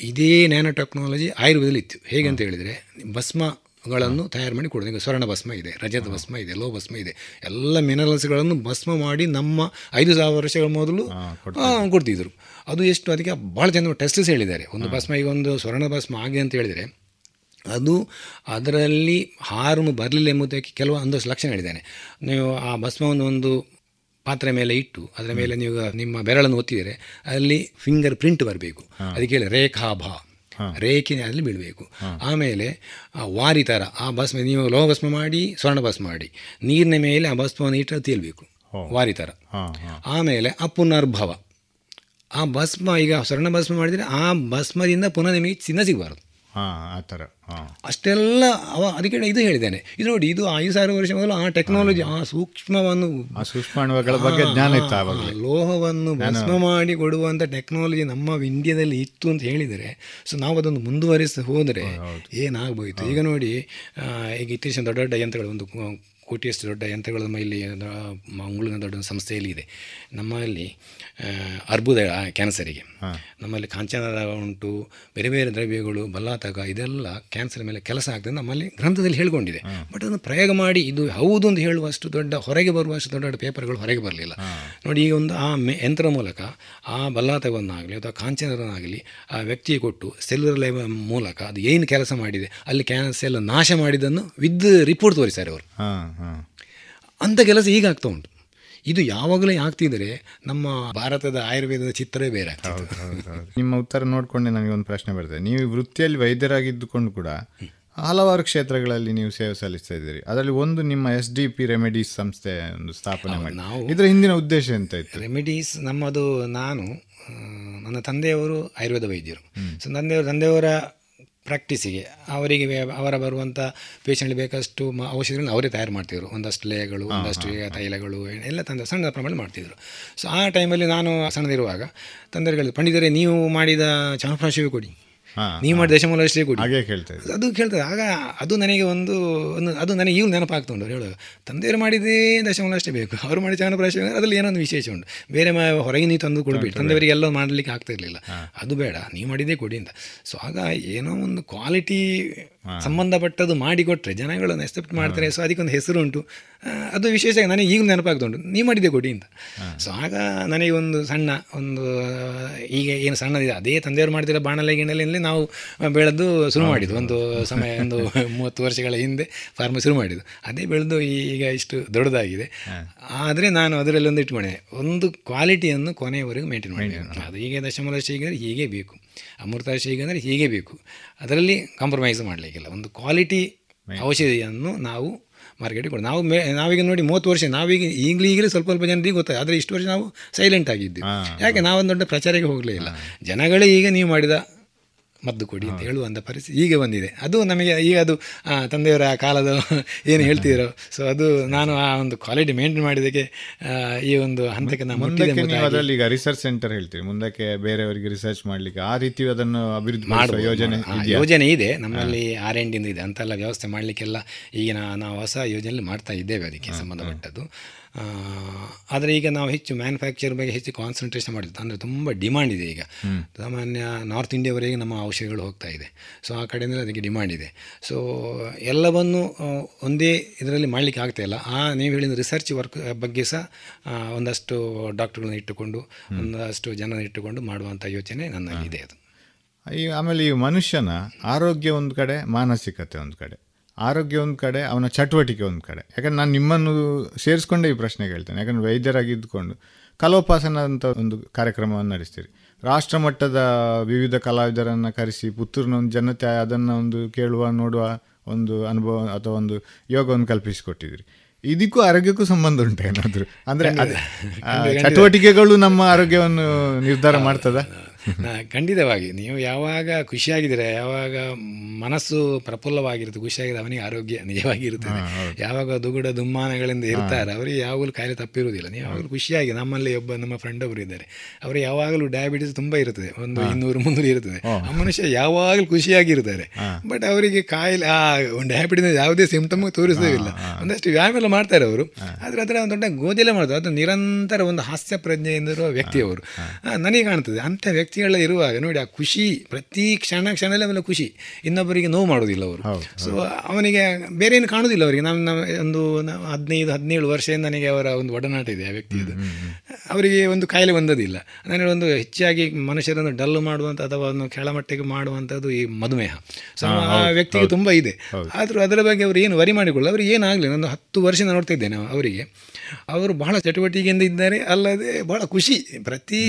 ಇದೇ ನ್ಯಾನೋ ಟೆಕ್ನಾಲಜಿ ಆಯುರ್ವೇದದಲ್ಲಿ ಇತ್ತು. ಹೇಗೆ ಅಂತ ಹೇಳಿದರೆ ಭಸ್ಮಗಳನ್ನು ತಯಾರು ಮಾಡಿ ಕೊಡೋದು. ಈಗ ಸ್ವರ್ಣ ಭಸ್ಮ ಇದೆ ರಜತ ಭಸ್ಮ ಇದೆ ಲೋ ಭಸ್ಮ ಇದೆ. ಎಲ್ಲ ಮಿನರಲ್ಸ್ಗಳನ್ನು ಭಸ್ಮ ಮಾಡಿ ನಮ್ಮ ಐದು ಸಾವಿರ ವರ್ಷಗಳ ಮೊದಲು ಕೊಡ್ತಿದ್ರು. ಅದು ಎಷ್ಟು ಅದಕ್ಕೆ ಭಾಳ ಜನ ಟೆಸ್ಟ್ಸ್ ಹೇಳಿದ್ದಾರೆ. ಒಂದು ಭಸ್ಮ ಈಗ ಒಂದು ಸ್ವರ್ಣ ಭಸ್ಮ ಆಗಿ ಅಂತ ಹೇಳಿದರೆ ಅದು ಅದರಲ್ಲಿ ಹಾರ್ಮ್ ಬರಲಿಲ್ಲ ಎಂಬುದಕ್ಕೆ ಕೆಲವು ಅಂದಷ್ಟು ಲಕ್ಷಣ ಹೇಳಿದ್ದಾನೆ. ನೀವು ಆ ಭಸ್ಮವನ್ನು ಒಂದು ಪಾತ್ರೆ ಮೇಲೆ ಇಟ್ಟು ಅದರ ಮೇಲೆ ನೀವು ನಿಮ್ಮ ಬೆರಳನ್ನು ಒತ್ತಿದರೆ ಅಲ್ಲಿ ಫಿಂಗರ್ ಪ್ರಿಂಟ್ ಬರಬೇಕು. ಅದಕ್ಕೆ ಹೇಳಿ ರೇಖಾಭ ರೇಖೆ ಅದರಲ್ಲಿ ಬೀಳಬೇಕು. ಆಮೇಲೆ ಆ ವಾರಿ ಥರ ಆ ಭಸ್ಮ ನೀವು ಲೋಹ ಭಸ್ಮ ಮಾಡಿ ಸ್ವರ್ಣ ಭಸ್ಮ ಮಾಡಿ ನೀರಿನ ಮೇಲೆ ಆ ಭಸ್ಮವನ್ನು ಇಟ್ಟು ಅದು ತೇಲ್ಬೇಕು ವಾರಿ ಥರ ಆಮೇಲೆ ಆ ಪುನರ್ಭವ. ಆ ಭಸ್ಮ ಈಗ ಸ್ವರ್ಣ ಭಸ್ಮ ಮಾಡಿದರೆ ಆ ಭಸ್ಮದಿಂದ ಪುನಃ ನಿಮಗೆ ಚಿನ್ನ ಸಿಗಬಾರ್ದು. ಹಾಂ ಆ ಥರ. ಹಾಂ. ಅಷ್ಟೆಲ್ಲ ಅವ ಅದಕ್ಕೆ ಇದು ಹೇಳಿದ್ದೇನೆ. ಇದು ನೋಡಿ ಇದು ಐದು ಸಾವಿರ ವರ್ಷ ಮೊದಲು ಆ ಟೆಕ್ನಾಲಜಿ ಆ ಸೂಕ್ಷ್ಮವನ್ನು ಆ ಸೂಕ್ಷ್ಮಾಣುಗಳ ಬಗ್ಗೆ ಜ್ಞಾನ ಇತ್ತು ಆವಾಗ ಲೋಹವನ್ನು ಭಸ್ಮ ಮಾಡಿ ಕೊಡುವಂಥ ಟೆಕ್ನಾಲಜಿ ನಮ್ಮ ಇಂಡಿಯಾದಲ್ಲಿ ಇತ್ತು ಅಂತ ಹೇಳಿದರೆ ಸೊ ನಾವು ಅದನ್ನು ಮುಂದುವರಿಸಿ ಹೋದರೆ ಏನಾಗ್ಬೋಯ್ತು? ಈಗ ನೋಡಿ ಈಗ ಇತ್ತೀಚಿನ ದೊಡ್ಡ ದೊಡ್ಡ ಯಂತ್ರಗಳು ಒಂದು ಕೋಟಿಯಷ್ಟು ದೊಡ್ಡ ಯಂತ್ರಗಳು ನಮ್ಮ ಇಲ್ಲಿ ಮಂಗಳೂರಿನ ದೊಡ್ಡ ಸಂಸ್ಥೆಯಲ್ಲಿ ಇದೆ. ನಮ್ಮಲ್ಲಿ ಅರ್ಬುದ ಕ್ಯಾನ್ಸರಿಗೆ. ನಮ್ಮಲ್ಲಿ ಕಾಂಚನ ಉಂಟು ಬೇರೆ ಬೇರೆ ದ್ರವ್ಯಗಳು ಬಲ್ಲಾತಕ ಇದೆಲ್ಲ ಕ್ಯಾನ್ಸರ್ ಮೇಲೆ ಕೆಲಸ ಆಗ್ತದೆ. ನಮ್ಮಲ್ಲಿ ಗ್ರಂಥದಲ್ಲಿ ಹೇಳ್ಕೊಂಡಿದೆ. ಬಟ್ ಅದನ್ನು ಪ್ರಯೋಗ ಮಾಡಿ ಇದು ಹೌದು ಅಂತ ಹೇಳುವಷ್ಟು ದೊಡ್ಡ ಹೊರಗೆ ಬರುವಷ್ಟು ದೊಡ್ಡ ದೊಡ್ಡ ಪೇಪರ್ಗಳು ಹೊರಗೆ ಬರಲಿಲ್ಲ. ನೋಡಿ ಈಗ ಒಂದು ಆ ಮೆ ಯಂತ್ರ ಮೂಲಕ ಆ ಬಲ್ಲಾತಕವನ್ನಾಗಲಿ ಅಥವಾ ಕಾಂಚನರನ್ನಾಗಲಿ ಆ ವ್ಯಕ್ತಿಗೆ ಕೊಟ್ಟು ಸೆಲ್ಯುಲರ್ ಲೈವ್ ಮೂಲಕ ಅದು ಏನು ಕೆಲಸ ಮಾಡಿದೆ ಅಲ್ಲಿ ಕ್ಯಾನ್ಸರ್ ನಾಶ ಮಾಡಿದ್ದನ್ನು ವಿದ್ ರಿಪೋರ್ಟ್ ತೋರಿಸ್ತಾರೆ ಅವರು. ಅಂಥ ಕೆಲಸ ಈಗ ಆಗ್ತಾ ಉಂಟು. ಇದು ಯಾವಾಗಲೇ ಆಗ್ತಿದ್ರೆ ನಮ್ಮ ಭಾರತದ ಆಯುರ್ವೇದದ ಚಿತ್ರವೇ ಬೇರೆ ನಿಮ್ಮ ಉತ್ತರ ನೋಡಿಕೊಂಡೆ ನನಗೆ ಒಂದು ಪ್ರಶ್ನೆ ಬರ್ತದೆ. ನೀವು ವೃತ್ತಿಯಲ್ಲಿ ವೈದ್ಯರಾಗಿದ್ದುಕೊಂಡು ಕೂಡ ಹಲವಾರು ಕ್ಷೇತ್ರಗಳಲ್ಲಿ ನೀವು ಸೇವೆ ಸಲ್ಲಿಸ್ತಾ ಇದ್ದೀರಿ. ಅದರಲ್ಲಿ ಒಂದು ನಿಮ್ಮ ಎಸ್ ಡಿ ಪಿ ರೆಮಿಡೀಸ್ ಸಂಸ್ಥೆ ಒಂದು ಸ್ಥಾಪನೆ ಮಾಡಿ ನಾವು- ಇದರ ಹಿಂದಿನ ಉದ್ದೇಶ ಎಂತ ಇತ್ತು? ರೆಮಿಡೀಸ್ ನಮ್ಮದು ನಾನು ನನ್ನ ತಂದೆಯವರು ಆಯುರ್ವೇದ ವೈದ್ಯರು. ಸೊ ತಂದೆಯವರು ತಂದೆಯವರ ಪ್ರಾಕ್ಟೀಸಿಗೆ ಅವರಿಗೆ ಅವರ ಬರುವಂಥ ಪೇಷಂಟ್ಗೆ ಬೇಕಷ್ಟು ಮ ಔಷಧಿಗಳನ್ನ ಅವರೇ ತಯಾರು ಮಾಡ್ತಿದ್ರು. ಒಂದಷ್ಟು ಲೇಯಗಳು ಒಂದಷ್ಟು ತೈಲಗಳು ಎಲ್ಲ ತಂದ ಸಣ್ಣ ಪ್ರಮಾಣ ಮಾಡ್ತಿದ್ರು. ಸೊ ಆ ಟೈಮಲ್ಲಿ ನಾನು ಸಣ್ಣದಿರುವಾಗ ತಂದೆಗಳು ಪಂಡಿತರೇ ನೀವು ಮಾಡಿದ ಚವನಪ್ರಾಶವೇ ಕೊಡಿ. ನೀವು ಮಾಡಿದ ದಶಮೂಲಷ್ಟೇ ಕೊಡಿ. ಹಾಗೆ ಕೇಳ್ತಾ ಅದು ಕೇಳ್ತದೆ ಆಗ ಅದು ನನಗೆ ಒಂದು ಒಂದು ಅದು ನನಗೆ ಈಗಲೂ ನೆನಪಾಗ್ತಾ ಉಂಟು. ಹೇಳೋದು ತಂದೆಯವರು ಮಾಡಿದೇ ದಶಮೂಲ ಅಷ್ಟೇ ಬೇಕು. ಅವರು ಮಾಡಿ ಚಾನಪ್ರಾಶ ಅದರಲ್ಲಿ ಏನೋ ಒಂದು ವಿಶೇಷ ಉಂಟು. ಬೇರೆ ಮ ಹೊರಗೆ ನೀವು ತಂದು ಕೊಡಬೇಡಿ ತಂದೆಯವರಿಗೆ ಎಲ್ಲ ಮಾಡಲಿಕ್ಕೆ ಆಗ್ತಾ ಇರಲಿಲ್ಲ. ಅದು ಬೇಡ ನೀವು ಮಾಡಿದೇ ಕೊಡಿ ಅಂತ. ಸೊ ಆಗ ಏನೋ ಒಂದು ಕ್ವಾಲಿಟಿ ಸಂಬಂಧಪಟ್ಟದ್ದು ಮಾಡಿಕೊಟ್ರೆ ಜನಗಳನ್ನು ಎಕ್ಸೆಪ್ಟ್ ಮಾಡ್ತಾರೆ. ಸೊ ಅದಕ್ಕೊಂದು ಹೆಸರು ಉಂಟು. ಅದು ವಿಶೇಷ ನನಗೆ ಈಗಲೂ ನೆನಪಾಗ್ತಾ ಉಂಟು. ನೀವು ಮಾಡಿದ್ದೆ ಕೊಡಿ ಅಂತ. ಸೊ ಆಗ ನನಗೆ ಒಂದು ಸಣ್ಣ ಒಂದು ಈಗ ಏನು ಸಣ್ಣದಿದೆ. ಅದೇ ತಂದೆಯವರು ಮಾಡ್ತಿರೋ ಬಾಣಲೆ ಗಿಣಲೆಯಲ್ಲಿ ನಾವು ಬೆಳೆದು ಶುರು ಮಾಡಿದ್ದು ಒಂದು ಸಮಯ ಒಂದು ಮೂವತ್ತು ವರ್ಷಗಳ ಹಿಂದೆ ಫಾರ್ಮ್ ಶುರು ಮಾಡಿದ್ದು. ಅದೇ ಬೆಳೆದು ಈಗ ಇಷ್ಟು ದೊಡ್ಡದಾಗಿದೆ. ಆದರೆ ನಾನು ಅದರಲ್ಲಿ ಒಂದು ಇಟ್ಕೊಂಡೆ. ಒಂದು ಕ್ವಾಲಿಟಿಯನ್ನು ಕೊನೆಯವರೆಗೂ ಮೇಂಟೈನ್ ಮಾಡಿದ್ದೇನೆ ಅದು ಹೀಗೆ ದಶಮಲ ಹೀಗೆ ಹೀಗೆ ಬೇಕು. ಅಮೃತ ಹೀಗೆ ಹೀಗೆ ಬೇಕು. ಅದರಲ್ಲಿ ಕಾಂಪ್ರಮೈಸ್ ಮಾಡಲಿಕ್ಕಿಲ್ಲ. ಒಂದು ಕ್ವಾಲಿಟಿ ಔಷಧಿಯನ್ನು ನಾವು ಮಾರ್ಕೆಟ್ ಕೊಡಿ ನಾವು ಮೇ ನಾವೀಗ ನೋಡಿ ಮೂವತ್ತು ವರ್ಷ ನಾವೀಗ ಈಗಲೂ ಈಗಲೇ ಸ್ವಲ್ಪ ಸ್ವಲ್ಪ ಜನರಿಗೆ ಗೊತ್ತಾಗ ಆದರೆ ಇಷ್ಟು ವರ್ಷ ನಾವು ಸೈಲೆಂಟ್ ಆಗಿದ್ದೀವಿ. ಯಾಕೆ? ನಾವೊಂದು ದೊಡ್ಡ ಪ್ರಚಾರಕ್ಕೆ ಹೋಗಲೇ ಇಲ್ಲ. ಜನಗಳೇ ಈಗ ನೀವು ಮಾಡಿದ ಮದ್ದು ಕೊಡಿ ಅಂತ ಹೇಳುವಂಥ ಪರಿಸ್ಥಿತಿ ಈಗ ಬಂದಿದೆ. ಅದು ನಮಗೆ ಈಗ ಅದು ಆ, ತಂದೆಯವರ ಕಾಲದ ಏನು ಹೇಳ್ತಿದ್ರು. ಸೊ ಅದು ನಾನು ಆ ಒಂದು ಕ್ವಾಲಿಟಿ ಮೇಂಟೈನ್ ಮಾಡಿದಕ್ಕೆ ಆ, ಈ ಒಂದು ಹಂತಕ್ಕೆ ನಾನು ಅದರಲ್ಲಿ ಈಗ ರಿಸರ್ಚ್ ಸೆಂಟರ್ ಹೇಳ್ತೀವಿ ಮುಂದಕ್ಕೆ ಬೇರೆಯವರಿಗೆ ರಿಸರ್ಚ್ ಮಾಡ್ಲಿಕ್ಕೆ ಆ ರೀತಿ ಅದನ್ನು ಅಭಿವೃದ್ಧಿ ಮಾಡುವ ಯೋಜನೆ ಆ, ಯೋಜನೆ ಇದೆ. ನಮ್ಮಲ್ಲಿ ಆರ್ ಎಂಡಿಂದ ಇದೆ. ಅಂತೆಲ್ಲ ವ್ಯವಸ್ಥೆ ಮಾಡಲಿಕ್ಕೆಲ್ಲ ಈಗಿನ ನಾವು ಹೊಸ ಯೋಜನೆಯಲ್ಲಿ ಮಾಡ್ತಾ ಇದ್ದೇವೆ ಅದಕ್ಕೆ ಸಂಬಂಧಪಟ್ಟದ್ದು. ಆ, ಆದರೆ ಈಗ ನಾವು ಹೆಚ್ಚು ಮ್ಯಾನುಫ್ಯಾಕ್ಚರ್ ಬಗ್ಗೆ ಹೆಚ್ಚು ಕಾನ್ಸಂಟ್ರೇಷನ್ ಮಾಡಿದ್ದು ಅಂದರೆ ತುಂಬ ಡಿಮ್ಯಾಂಡ್ ಇದೆ ಈಗ. ಸಾಮಾನ್ಯ ನಾರ್ತ್ ಇಂಡಿಯಾವರೆಗೆ ನಮ್ಮ ಔಷಧಿಗಳು ಹೋಗ್ತಾ ಇದೆ. ಸೊ ಆ ಕಡೆಯಿಂದ ಅದಕ್ಕೆ ಡಿಮ್ಯಾಂಡ್ ಇದೆ. ಸೊ ಎಲ್ಲವನ್ನು ಒಂದೇ ಇದರಲ್ಲಿ ಮಾಡಲಿಕ್ಕೆ ಆಗ್ತಾ ಇಲ್ಲ. ಆ ನೀವು ಹೇಳಿದ ರಿಸರ್ಚ್ ವರ್ಕ್ ಬಗ್ಗೆ ಸಹ ಒಂದಷ್ಟು ಡಾಕ್ಟರ್ಗಳನ್ನ ಇಟ್ಟುಕೊಂಡು ಒಂದಷ್ಟು ಜನರನ್ನ ಇಟ್ಟುಕೊಂಡು ಮಾಡುವಂಥ ಯೋಚನೆ ನನ್ನಲ್ಲಿದೆ ಅದು. ಈ ಆಮೇಲೆ ಈ ಮನುಷ್ಯನ ಆರೋಗ್ಯ ಒಂದು ಕಡೆ ಮಾನಸಿಕತೆ ಒಂದು ಕಡೆ. ಆರೋಗ್ಯ ಒಂದು ಕಡೆ ಅವನ ಚಟುವಟಿಕೆ ಒಂದು ಕಡೆ. ಯಾಕಂದ್ರೆ ನಾನು ನಿಮ್ಮನ್ನು ಸೇರಿಸ್ಕೊಂಡೇ ಈ ಪ್ರಶ್ನೆ ಕೇಳ್ತೇನೆ. ಯಾಕಂದ್ರೆ ವೈದ್ಯರಾಗಿದ್ದುಕೊಂಡು ಕಲೋಪಾಸನ ಅಂತ ಒಂದು ಕಾರ್ಯಕ್ರಮವನ್ನು ನಡೆಸ್ತೀರಿ. ರಾಷ್ಟ್ರ ಮಟ್ಟದ ವಿವಿಧ ಕಲಾವಿದರನ್ನು ಕರೆಸಿ ಪುತ್ತೂರಿನ ಒಂದು ಜನತೆ ಅದನ್ನು ಒಂದು ಕೇಳುವ ನೋಡುವ ಒಂದು ಅನುಭವ ಅಥವಾ ಒಂದು ಯೋಗವನ್ನು ಕಲ್ಪಿಸಿಕೊಟ್ಟಿದ್ರಿ ಇದಕ್ಕೂ ಆರೋಗ್ಯಕ್ಕೂ ಸಂಬಂಧ ಉಂಟು ಏನಾದರೂ? ಅಂದರೆ ಚಟುವಟಿಕೆಗಳು ನಮ್ಮ ಆರೋಗ್ಯವನ್ನು ನಿರ್ಧಾರ ಮಾಡ್ತದ? ಖಂಡಿತವಾಗಿ. ನೀವು ಯಾವಾಗ ಖುಷಿಯಾಗಿದ್ದೀರ ಯಾವಾಗ ಮನಸ್ಸು ಪ್ರಫುಲ್ಲವಾಗಿರುತ್ತೆ ಖುಷಿಯಾಗಿದೆ ಅವನಿಗೆ ಆರೋಗ್ಯ ನಿಜವಾಗಿರುತ್ತದೆ. ಯಾವಾಗ ದುಗುಡ ದುಮ್ಮಾನಗಳಿಂದ ಇರ್ತಾರೆ ಅವರಿಗೆ ಯಾವಾಗಲೂ ಕಾಯಿಲೆ ತಪ್ಪಿರುವುದಿಲ್ಲ. ನೀವು ಯಾವಾಗಲೂ ಖುಷಿಯಾಗಿ ನಮ್ಮಲ್ಲಿ ಒಬ್ಬ ನಮ್ಮ ಫ್ರೆಂಡ್ ಒಬ್ಬರು ಇದ್ದಾರೆ. ಅವರು ಯಾವಾಗಲೂ ಡಯಾಬಿಟಿಸ್ ತುಂಬ ಇರುತ್ತದೆ. ಒಂದು ಇನ್ನೂರು ಮುನ್ನೂರು ಇರುತ್ತದೆ. ಆ ಮನುಷ್ಯ ಯಾವಾಗಲೂ ಖುಷಿಯಾಗಿರ್ತಾರೆ ಬಟ್ ಅವರಿಗೆ ಕಾಯಿಲೆ ಆ ಡಯಾಬಿಟಿಸ್ ಯಾವುದೇ ಸಿಂಪ್ಟಮ್ ತೋರಿಸೋದಿಲ್ಲ ಒಂದಷ್ಟು ವ್ಯಾಯಾಮ ಎಲ್ಲ ಮಾಡ್ತಾರೆ ಅವರು. ಆದರೆ ಅದರ ಒಂದು ದೊಡ್ಡ ಗೋದಿಲೆ ಮಾಡ್ತಾರೆ ಅದು ನಿರಂತರ ಒಂದು ಹಾಸ್ಯ ಪ್ರಜ್ಞೆಯಿಂದ ಇರುವ ವ್ಯಕ್ತಿಯವರು ನನಗೆ ಕಾಣ್ತದೆ. ಅಂಥ ವ್ಯಕ್ತಿಗಳ ಇರುವಾಗ ನೋಡಿ ಆ ಖುಷಿ ಪ್ರತಿ ಕ್ಷಣ ಕ್ಷಣದಲ್ಲಿ ಆಮೇಲೆ ಖುಷಿ. ಇನ್ನೊಬ್ಬರಿಗೆ ನೋವು ಮಾಡೋದಿಲ್ಲ ಅವರು. ಸೊ ಅವನಿಗೆ ಬೇರೆ ಏನು ಕಾಣೋದಿಲ್ಲ ಅವರಿಗೆ. ನಮ್ಮ ನಮ್ಮ ಒಂದು ಹದಿನೈದು ಹದಿನೇಳು ವರ್ಷದಿಂದ ನನಗೆ ಅವರ ಒಂದು ಒಡನಾಟ ಇದೆ ಆ ವ್ಯಕ್ತಿಯದು. ಅವರಿಗೆ ಒಂದು ಕಾಯಿಲೆ ಬಂದದಿಲ್ಲ. ಅಂದರೆ ಒಂದು ಹೆಚ್ಚಾಗಿ ಮನುಷ್ಯರನ್ನು ಡಲ್ ಮಾಡುವಂಥ ಅಥವಾ ಒಂದು ಕೆಳಮಟ್ಟಿಗೆ ಮಾಡುವಂಥದ್ದು ಈ ಮಧುಮೇಹ. ಸೊ ಆ ವ್ಯಕ್ತಿಗೆ ತುಂಬ ಇದೆ. ಆದರೂ ಅದರ ಬಗ್ಗೆ ಅವರು ಏನು ವರಿ ಮಾಡಿಕೊಳ್ಳ ಅವ್ರಿಗೆ ಏನಾಗಲಿ ನಾನು ಹತ್ತು ವರ್ಷ ನೋಡ್ತಾ ಇದ್ದೇನೆ ಅವರಿಗೆ. ಅವರು ಬಹಳ ಚಟುವಟಿಕೆಯಿಂದ ಇದ್ದಾರೆ, ಅಲ್ಲದೆ ಬಹಳ ಖುಷಿ. ಪ್ರತಿ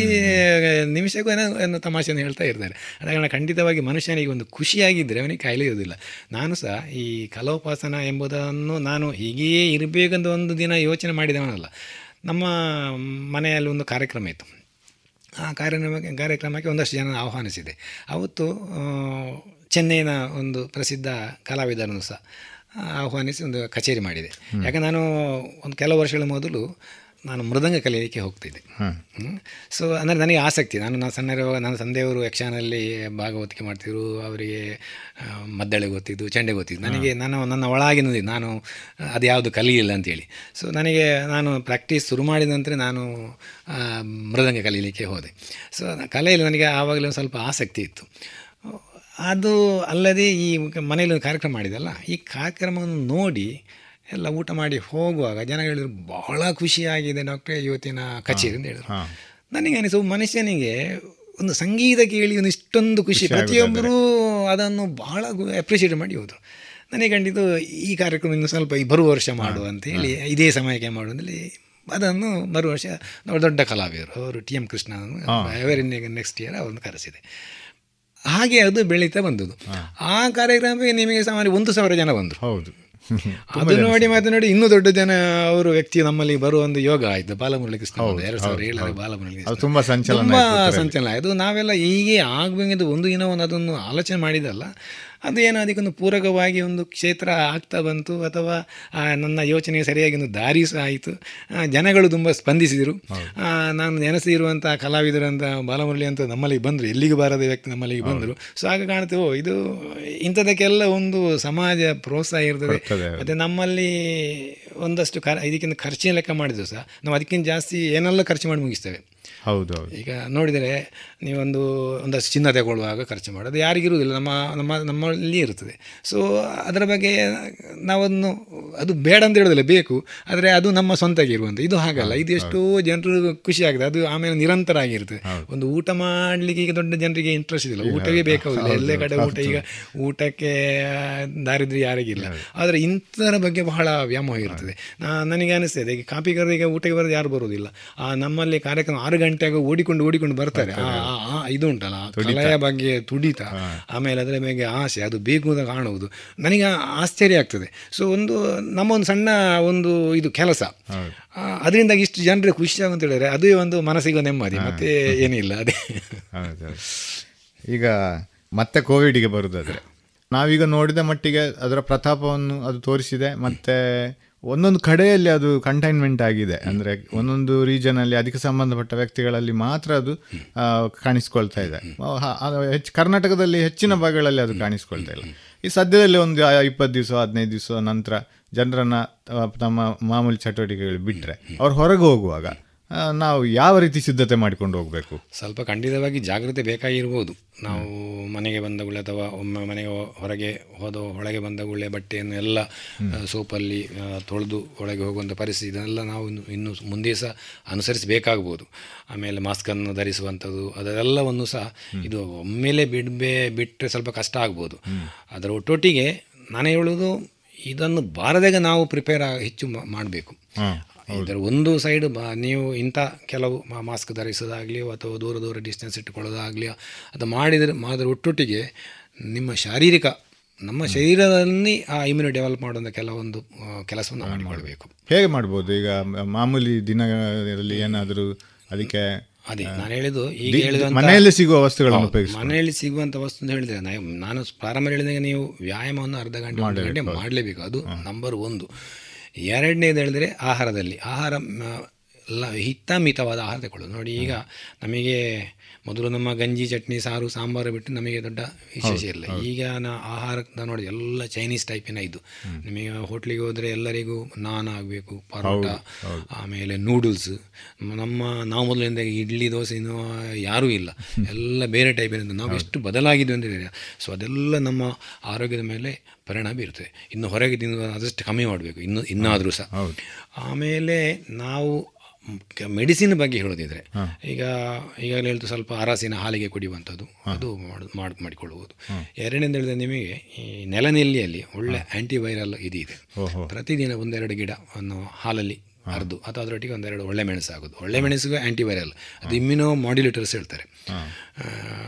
ನಿಮಿಷಕ್ಕೂ ಏನೋ ತಮಾಷೆಯನ್ನು ಹೇಳ್ತಾ ಇರ್ತಾರೆ. ಅದ ಖಂಡಿತವಾಗಿ ಮನುಷ್ಯನಿಗೆ ಒಂದು ಖುಷಿಯಾಗಿದ್ದರೆ ಅವನಿಗೆ ಕಾಯಿಲೆ ಇರೋದಿಲ್ಲ ನಾನು ಸಹ ಈ ಕಲೋಪಾಸನ ಎಂಬುದನ್ನು ನಾನು ಹೀಗೆಯೇ ಇರಬೇಕೆಂದು ಒಂದು ದಿನ ಯೋಚನೆ ಮಾಡಿದವನಲ್ಲ. ನಮ್ಮ ಮನೆಯಲ್ಲಿ ಒಂದು ಕಾರ್ಯಕ್ರಮ ಇತ್ತು. ಆ ಕಾರ್ಯಕ್ರಮಕ್ಕೆ ಕಾರ್ಯಕ್ರಮಕ್ಕೆ ಒಂದಷ್ಟು ಜನ ಆಹ್ವಾನಿಸಿದೆ. ಅವತ್ತು ಚೆನ್ನೈನ ಒಂದು ಪ್ರಸಿದ್ಧ ಕಲಾವಿದರನ್ನು ಸಹ ಆಹ್ವಾನಿಸಿ ಒಂದು ಕಚೇರಿ ಮಾಡಿದೆ. ಯಾಕೆ ನಾನು ಒಂದು ಕೆಲವು ವರ್ಷಗಳ ಮೊದಲು ನಾನು ಮೃದಂಗ ಕಲಿಯಲಿಕ್ಕೆ ಹೋಗ್ತಿದ್ದೆ. ಸೊ ಅಂದರೆ ನನಗೆ ಆಸಕ್ತಿ. ನಾನು ನಾನು ಸಣ್ಣ ಇರುವಾಗ ನನ್ನ ತಂದೆಯವರು ಯಕ್ಷಾನಲ್ಲಿ ಭಾಗವತಿಕೆ ಮಾಡ್ತಿದ್ರು ಅವರಿಗೆ ಮದ್ದಳೆ ಗೊತ್ತಿದ್ದು ಚೆಂಡೆ ಗೊತ್ತಿದ್ದು. ನನಗೆ ನಾನು ನನ್ನ ಒಳಗಿನದಿ ನಾನು ಅದು ಯಾವುದು ಕಲಿಯಿಲ್ಲ ಅಂತೇಳಿ. ಸೊ ನನಗೆ ನಾನು ಪ್ರಾಕ್ಟೀಸ್ ಶುರು ಮಾಡಿದ ನಂತರ ನಾನು ಮೃದಂಗ ಕಲೀಲಿಕ್ಕೆ ಹೋದೆ. ಸೊ ಕಲೆಯಲ್ಲಿ ನನಗೆ ಆವಾಗಲೇ ಸ್ವಲ್ಪ ಆಸಕ್ತಿ ಇತ್ತು. ಅದು ಅಲ್ಲದೆ ಈ ಮನೆಯಲ್ಲಿ ಒಂದು ಕಾರ್ಯಕ್ರಮ ಮಾಡಿದಲ್ಲ ಈ ಕಾರ್ಯಕ್ರಮವನ್ನು ನೋಡಿ ಎಲ್ಲ ಊಟ ಮಾಡಿ ಹೋಗುವಾಗ ಜನ ಹೇಳಿದ್ರು ಬಹಳ ಖುಷಿಯಾಗಿದೆ ಡಾಕ್ಟ್ರೇ ಇವತ್ತಿನ ಕಚೇರಿ ಅಂತ ಹೇಳಿದ್ರು. ನನಗೆ ಅನಿಸು ಮನುಷ್ಯನಿಗೆ ಒಂದು ಸಂಗೀತ ಕೇಳಿ ಒಂದು ಇಷ್ಟೊಂದು ಖುಷಿ ಪ್ರತಿಯೊಬ್ಬರೂ ಅದನ್ನು ಬಹಳ ಅಪ್ರಿಷಿಯೇಟ್ ಮಾಡಿ ಹೋದರು. ನನಗೆ ಕಂಡಿದ್ದು ಈ ಕಾರ್ಯಕ್ರಮ ಇನ್ನು ಸ್ವಲ್ಪ ಈ ಬರುವ ವರ್ಷ ಮಾಡು ಅಂತ ಹೇಳಿ ಇದೇ ಸಮಯಕ್ಕೆ ಮಾಡು ಅಂತೇಳಿ ಅದನ್ನು ಬರುವ ವರ್ಷ ನಾವು ದೊಡ್ಡ ಕಲಾವಿದರು ಅವರು T M Krishna every next year ಅವ್ರನ್ನ ಕರೆಸಿದೆ. ಹಾಗೆ ಅದು ಬೆಳೀತಾ ಬಂದದ್ದು. ಆ ಕಾರ್ಯಕ್ರಮಕ್ಕೆ ನಿಮಗೆ ಸಾಮಾನ್ಯ ಒಂದು ಸಾವಿರ ಜನ ಬಂದರು. ಹೌದು. ಅದು ನೋಡಿ ಮತ್ತೆ ನೋಡಿ ಇನ್ನೂ ದೊಡ್ಡ ಜನ ಅವರು ವ್ಯಕ್ತಿ ನಮ್ಮಲ್ಲಿ ಬರುವ ಒಂದು ಯೋಗ ಆಯ್ತು. ಬಾಲಮುರಳಿ ಕೃಷ್ಣ ಎರಡು ಸಾವಿರ ಏಳರ ಬಾಲಮುರಳಿ ತುಂಬಾ ಸಂಚಲನ ಸಂಚಲನ ಆಯಿತು. ನಾವೆಲ್ಲ ಹೀಗೆ ಆಗಬೇಕಿದ್ದು ಒಂದು ದಿನ ಒಂದು ಅದನ್ನು ಆಲೋಚನೆ ಮಾಡಿದಲ್ಲ ಅದು ಏನೋ ಅದಕ್ಕೊಂದು ಪೂರಕವಾಗಿ ಒಂದು ಕ್ಷೇತ್ರ ಆಗ್ತಾ ಬಂತು ಅಥವಾ ನನ್ನ ಯೋಚನೆ ಸರಿಯಾಗಿ ಒಂದು ದಾರಿ ಸಹ ಆಯಿತು. ಜನಗಳು ತುಂಬ ಸ್ಪಂದಿಸಿದರು. ನಾನು ನೆನೆಸಿರುವಂಥ ಕಲಾವಿದರಂಥ ಬಾಲಮುರಳಿ ಅಂತ ನಮ್ಮಲ್ಲಿಗೆ ಬಂದರು. ಎಲ್ಲಿಗೂ ಬಾರದ ವ್ಯಕ್ತಿ ನಮ್ಮಲ್ಲಿಗೆ ಬಂದರು. ಸೊ ಆಗ ಕಾಣ್ತೇವೆ ಓ ಇದು ಇಂಥದಕ್ಕೆಲ್ಲ ಒಂದು ಸಮಾಜ ಪ್ರೋತ್ಸಾಹ ಇರ್ತದೆ. ಮತ್ತು ನಮ್ಮಲ್ಲಿ ಒಂದಷ್ಟು ಖರ್ ಇದಕ್ಕಿಂತ ಖರ್ಚಿನ ಲೆಕ್ಕ ಮಾಡಿದ್ರು ಸಹ. ನಾವು ಅದಕ್ಕಿಂತ ಜಾಸ್ತಿ ಏನೆಲ್ಲ ಖರ್ಚು ಮಾಡಿ ಮುಗಿಸ್ತೇವೆ. ಹೌದು ಈಗ ನೋಡಿದರೆ ನೀವೊಂದು ಒಂದಷ್ಟು ಚಿನ್ನ ತಗೊಳ್ಳುವಾಗ ಖರ್ಚು ಮಾಡೋದು ಯಾರಿಗಿರುವುದಿಲ್ಲ ನಮ್ಮ ನಮ್ಮ ನಮ್ಮಲ್ಲಿ ಇರ್ತದೆ ಸೊ ಅದರ ಬಗ್ಗೆ ನಾವನ್ನು ಅದು ಬೇಡ ಅಂತ ಹೇಳೋದಿಲ್ಲ ಬೇಕು. ಆದರೆ ಅದು ನಮ್ಮ ಸ್ವಂತಕ್ಕೆ ಇರುವಂಥ ಇದು ಹಾಗಲ್ಲ. ಇದು ಎಷ್ಟೋ ಜನರು ಖುಷಿ ಆಗಿದೆ ಅದು ಆಮೇಲೆ ನಿರಂತರ ಆಗಿರ್ತದೆ ಒಂದು ಊಟ ಮಾಡಲಿಕ್ಕೆ ಈಗ ದೊಡ್ಡ ಜನರಿಗೆ ಇಂಟ್ರೆಸ್ಟ್ ಇದಿಲ್ಲ ಊಟವೇ ಬೇಕಾಗಿಲ್ಲ ಎಲ್ಲ ಕಡೆ ಊಟ ಈಗ ಊಟಕ್ಕೆ ದಾರಿದ್ರ್ಯ ಯಾರಿಗಿಲ್ಲ. ಆದರೆ ಇಂಥರ ಬಗ್ಗೆ ಬಹಳ ವ್ಯಾಮೋಹ ಇರ್ತದೆ. ನನಗೆ ಅನಿಸ್ತದೆ ಈಗ ಕಾಪಿಗಾರರಿಗೆ ಊಟಕ್ಕೆ ಬರೋದು ಯಾರು ಬರೋದಿಲ್ಲ ನಮ್ಮಲ್ಲಿ ಕಾರ್ಯಕ್ರಮ ಆರು ಗಂಟೆಗೆ ಓಡಿಕೊಂಡು ಓಡಿಕೊಂಡು ಬರ್ತಾರೆ. ಇದು ಉಂಟಲ್ಲ ಕಲೆಯ ಬಗ್ಗೆ ತುಡಿತ. ಆಮೇಲೆ ಅದರ ಮೇಲೆ ಆಸೆ ಅದು ಬೇಕು ಅಂತ ಕಾಣುವುದು. ನನಗೆ ಆಶ್ಚರ್ಯ ಆಗ್ತದೆ. ಸೊ ಒಂದು ನಮ್ಮ ಒಂದು ಸಣ್ಣ ಒಂದು ಇದು ಕೆಲಸ. ಅದರಿಂದ ಇಷ್ಟು ಜನರಿಗೆ ಖುಷಿ ಅಂತ ಹೇಳಿದ್ರೆ ಅದೇ ಒಂದು ಮನಸ್ಸಿಗೆ ನೆಮ್ಮದಿ ಮತ್ತೆ ಏನಿಲ್ಲ ಅದೇ. ಈಗ ಮತ್ತೆ ಕೋವಿಡ್ಗೆ ಬರುದಾದ್ರೆ ನಾವೀಗ ನೋಡಿದ ಮಟ್ಟಿಗೆ ಅದರ ಪ್ರತಾಪವನ್ನು ಅದು ತೋರಿಸಿದೆ ಮತ್ತೆ ಒಂದೊಂದು ಕಡೆಯಲ್ಲಿ ಅದು ಕಂಟೈನ್ಮೆಂಟ್ ಆಗಿದೆ. ಅಂದರೆ ಒಂದೊಂದು ರೀಜನಲ್ಲಿ ಅದಕ್ಕೆ ಸಂಬಂಧಪಟ್ಟ ವ್ಯಕ್ತಿಗಳಲ್ಲಿ ಮಾತ್ರ ಅದು ಕಾಣಿಸ್ಕೊಳ್ತಾ ಇದೆ. ಹೆಚ್ಚು ಕರ್ನಾಟಕದಲ್ಲಿ ಹೆಚ್ಚಿನ ಭಾಗಗಳಲ್ಲಿ ಅದು ಕಾಣಿಸ್ಕೊಳ್ತಾ ಇಲ್ಲ. ಈ ಸದ್ಯದಲ್ಲಿ ಒಂದು ಇಪ್ಪತ್ತು ದಿವಸ, ಹದಿನೈದು ದಿವಸ ನಂತರ ಜನರನ್ನು ತಮ್ಮ ಮಾಮೂಲಿ ಚಟುವಟಿಕೆಗಳು ಬಿಟ್ಟರೆ ಅವ್ರು ಹೊರಗೆ ಹೋಗುವಾಗ ನಾವು ಯಾವ ರೀತಿ ಸಿದ್ಧತೆ ಮಾಡಿಕೊಂಡು ಹೋಗಬೇಕು? ಸ್ವಲ್ಪ ಖಂಡಿತವಾಗಿ ಜಾಗ್ರತೆ ಬೇಕಾಗಿರ್ಬೋದು. ನಾವು ಮನೆಗೆ ಬಂದ ಗುಳ್ಳೆ ಅಥವಾ ಒಮ್ಮೆ ಮನೆಗೆ ಹೊರಗೆ ಹೋದ ಒಳಗೆ ಬಂದ ಗುಳ್ಳೆ ಬಟ್ಟೆಯನ್ನು ಎಲ್ಲ ಸೋಪಲ್ಲಿ ತೊಳೆದು ಒಳಗೆ ಹೋಗುವಂಥ ಪರಿಸ್ಥಿತಿ ಇದನ್ನೆಲ್ಲ ನಾವು ಇನ್ನು ಇನ್ನು ಮುಂದೆ ಸಹ ಅನುಸರಿಸಬೇಕಾಗ್ಬೋದು. ಆಮೇಲೆ ಮಾಸ್ಕನ್ನು ಧರಿಸುವಂಥದ್ದು ಅದೆಲ್ಲವನ್ನು ಸಹ ಇದು ಒಮ್ಮೆಲೆ ಬಿಡಬೇ ಬಿಟ್ಟರೆ ಸ್ವಲ್ಪ ಕಷ್ಟ ಆಗ್ಬೋದು. ಅದರ ಒಟ್ಟೊಟ್ಟಿಗೆ ನಾನು ಹೇಳೋದು ಇದನ್ನು ಬಾರದಾಗ ನಾವು ಪ್ರಿಪೇರ್ ಹೆಚ್ಚು ಮಾಡಬೇಕು. ಇದರ ಒಂದು ಸೈಡ್ ನೀವು ಇಂಥ ಕೆಲವು ಮಾಸ್ಕ್ ಧರಿಸೋದಾಗಲಿ ಅಥವಾ ದೂರ ದೂರ ಡಿಸ್ಟೆನ್ಸ್ ಇಟ್ಟುಕೊಳ್ಳೋದಾಗಲಿ ಅದು ಮಾಡಿದರೆ ಮಾಡಿದ್ರೆ ಒಟ್ಟೊಟ್ಟಿಗೆ ನಿಮ್ಮ ಶಾರೀರಿಕ ನಮ್ಮ ಶರೀರದಲ್ಲಿ ಆ ಇಮ್ಯುನಿಟಿ ಡೆವಲಪ್ ಮಾಡುವಂಥ ಕೆಲವೊಂದು ಕೆಲಸವನ್ನು ಮಾಡಿಕೊಳ್ಬೇಕು. ಹೇಗೆ ಮಾಡ್ಬೋದು? ಈಗ ಮಾಮೂಲಿ ದಿನಗಳಲ್ಲಿ ಏನಾದರೂ ಅದಕ್ಕೆ ಅದೇ ನಾನು ಹೇಳಿದ್ದು ಈಗ ಹೇಳಿದ ಮನೆಯಲ್ಲಿ ಸಿಗುವ ವಸ್ತುಗಳನ್ನು ಮನೆಯಲ್ಲಿ ಸಿಗುವಂಥ ವಸ್ತು ಅಂತ ಹೇಳಿದ್ರೆ ನಾನು ಪ್ರಾರಂಭ ಹೇಳಿದಾಗ ನೀವು ವ್ಯಾಯಾಮವನ್ನು ಅರ್ಧ ಗಂಟೆ ಗಂಟೆ ಮಾಡಲೇಬೇಕು. ಅದು ನಂಬರ್ ಒಂದು. ಎರಡನೇದು ಹೇಳಿದ್ರೆ ಆಹಾರದಲ್ಲಿ. ಆಹಾರ ಎಲ್ಲ ಹಿತಮಿತವಾದ ಆಹಾರ ತಗೊಳ್ಳೋದು ನೋಡಿ ಈಗ ನಮಗೆ ಮೊದಲು ನಮ್ಮ ಗಂಜಿ ಚಟ್ನಿ ಸಾರು ಸಾಂಬಾರು ಬಿಟ್ಟು ನಮಗೆ ದೊಡ್ಡ ವಿಶೇಷ ಇಲ್ಲ ಈಗ ನಾ ಆಹಾರ ನೋಡಿ ಎಲ್ಲ ಚೈನೀಸ್ ಟೈಪಿನ ಇದು. ನಿಮಗೆ ಹೋಟ್ಲಿಗೆ ಹೋದರೆ ಎಲ್ಲರಿಗೂ ನಾನ್ ಆಗಬೇಕು ಪರೋಟ ಆಮೇಲೆ ನೂಡಲ್ಸ್ ನಮ್ಮ ನಾವು ಮೊದಲಿಂದ ಇಡ್ಲಿ ದೋಸೆ ಇನ್ನೂ ಯಾರೂ ಇಲ್ಲ. ಎಲ್ಲ ಬೇರೆ ಟೈಪಿನ ನಾವು ಎಷ್ಟು ಬದಲಾಗಿದ್ವಿ ಅಂತ ಸೊ ಅದೆಲ್ಲ ನಮ್ಮ ಆರೋಗ್ಯದ ಮೇಲೆ ಪರಿಣಾಮ ಬೀರ್ತದೆ ಇನ್ನು ಹೊರಗೆ ತಿನ್ನೋದು ಆದಷ್ಟು ಕಮ್ಮಿ ಮಾಡಬೇಕು. ಇನ್ನು ಇನ್ನಾದರೂ ಸಹ. ಆಮೇಲೆ ನಾವು ಮೆಡಿಸಿನ್ ಬಗ್ಗೆ ಹೇಳೋದಿದ್ರೆ ಈಗ ಈಗಾಗಲೇ ಹೇಳ್ತು ಸ್ವಲ್ಪ ಅರಸಿನ ಹಾಲಿಗೆ ಕುಡಿಯುವಂಥದ್ದು ಅದು ಮಾಡ್ ಮಾಡಿ ಮಾಡಿಕೊಳ್ಳುವುದು. ಎರಡನೇದು ಹೇಳಿದ್ರೆ ನಿಮಗೆ ಈ ನೆಲನೆಲ್ಲಿಯಲ್ಲಿ ಒಳ್ಳೆ ಆ್ಯಂಟಿವೈರಲ್ ಇದಿದೆ. ಇದೆ ಪ್ರತಿದಿನ ಒಂದೆರಡು ಗಿಡ ಅನ್ನು ಹಾಲಲ್ಲಿ ಅರ್ದು ಅಥವಾ ಅದರೊಟ್ಟಿಗೆ ಒಂದೆರಡು ಒಳ್ಳೆ ಮೆಣಸು ಆಗೋದು ಒಳ್ಳೆ ಮೆಣಸಿಗೂ ಆ್ಯಂಟಿವೈರಲ್ ಅದು ಇಮ್ಯುನೋ ಮಾಡ್ಯುಲೇಟರ್ಸ್ ಹೇಳ್ತಾರೆ. ಆ,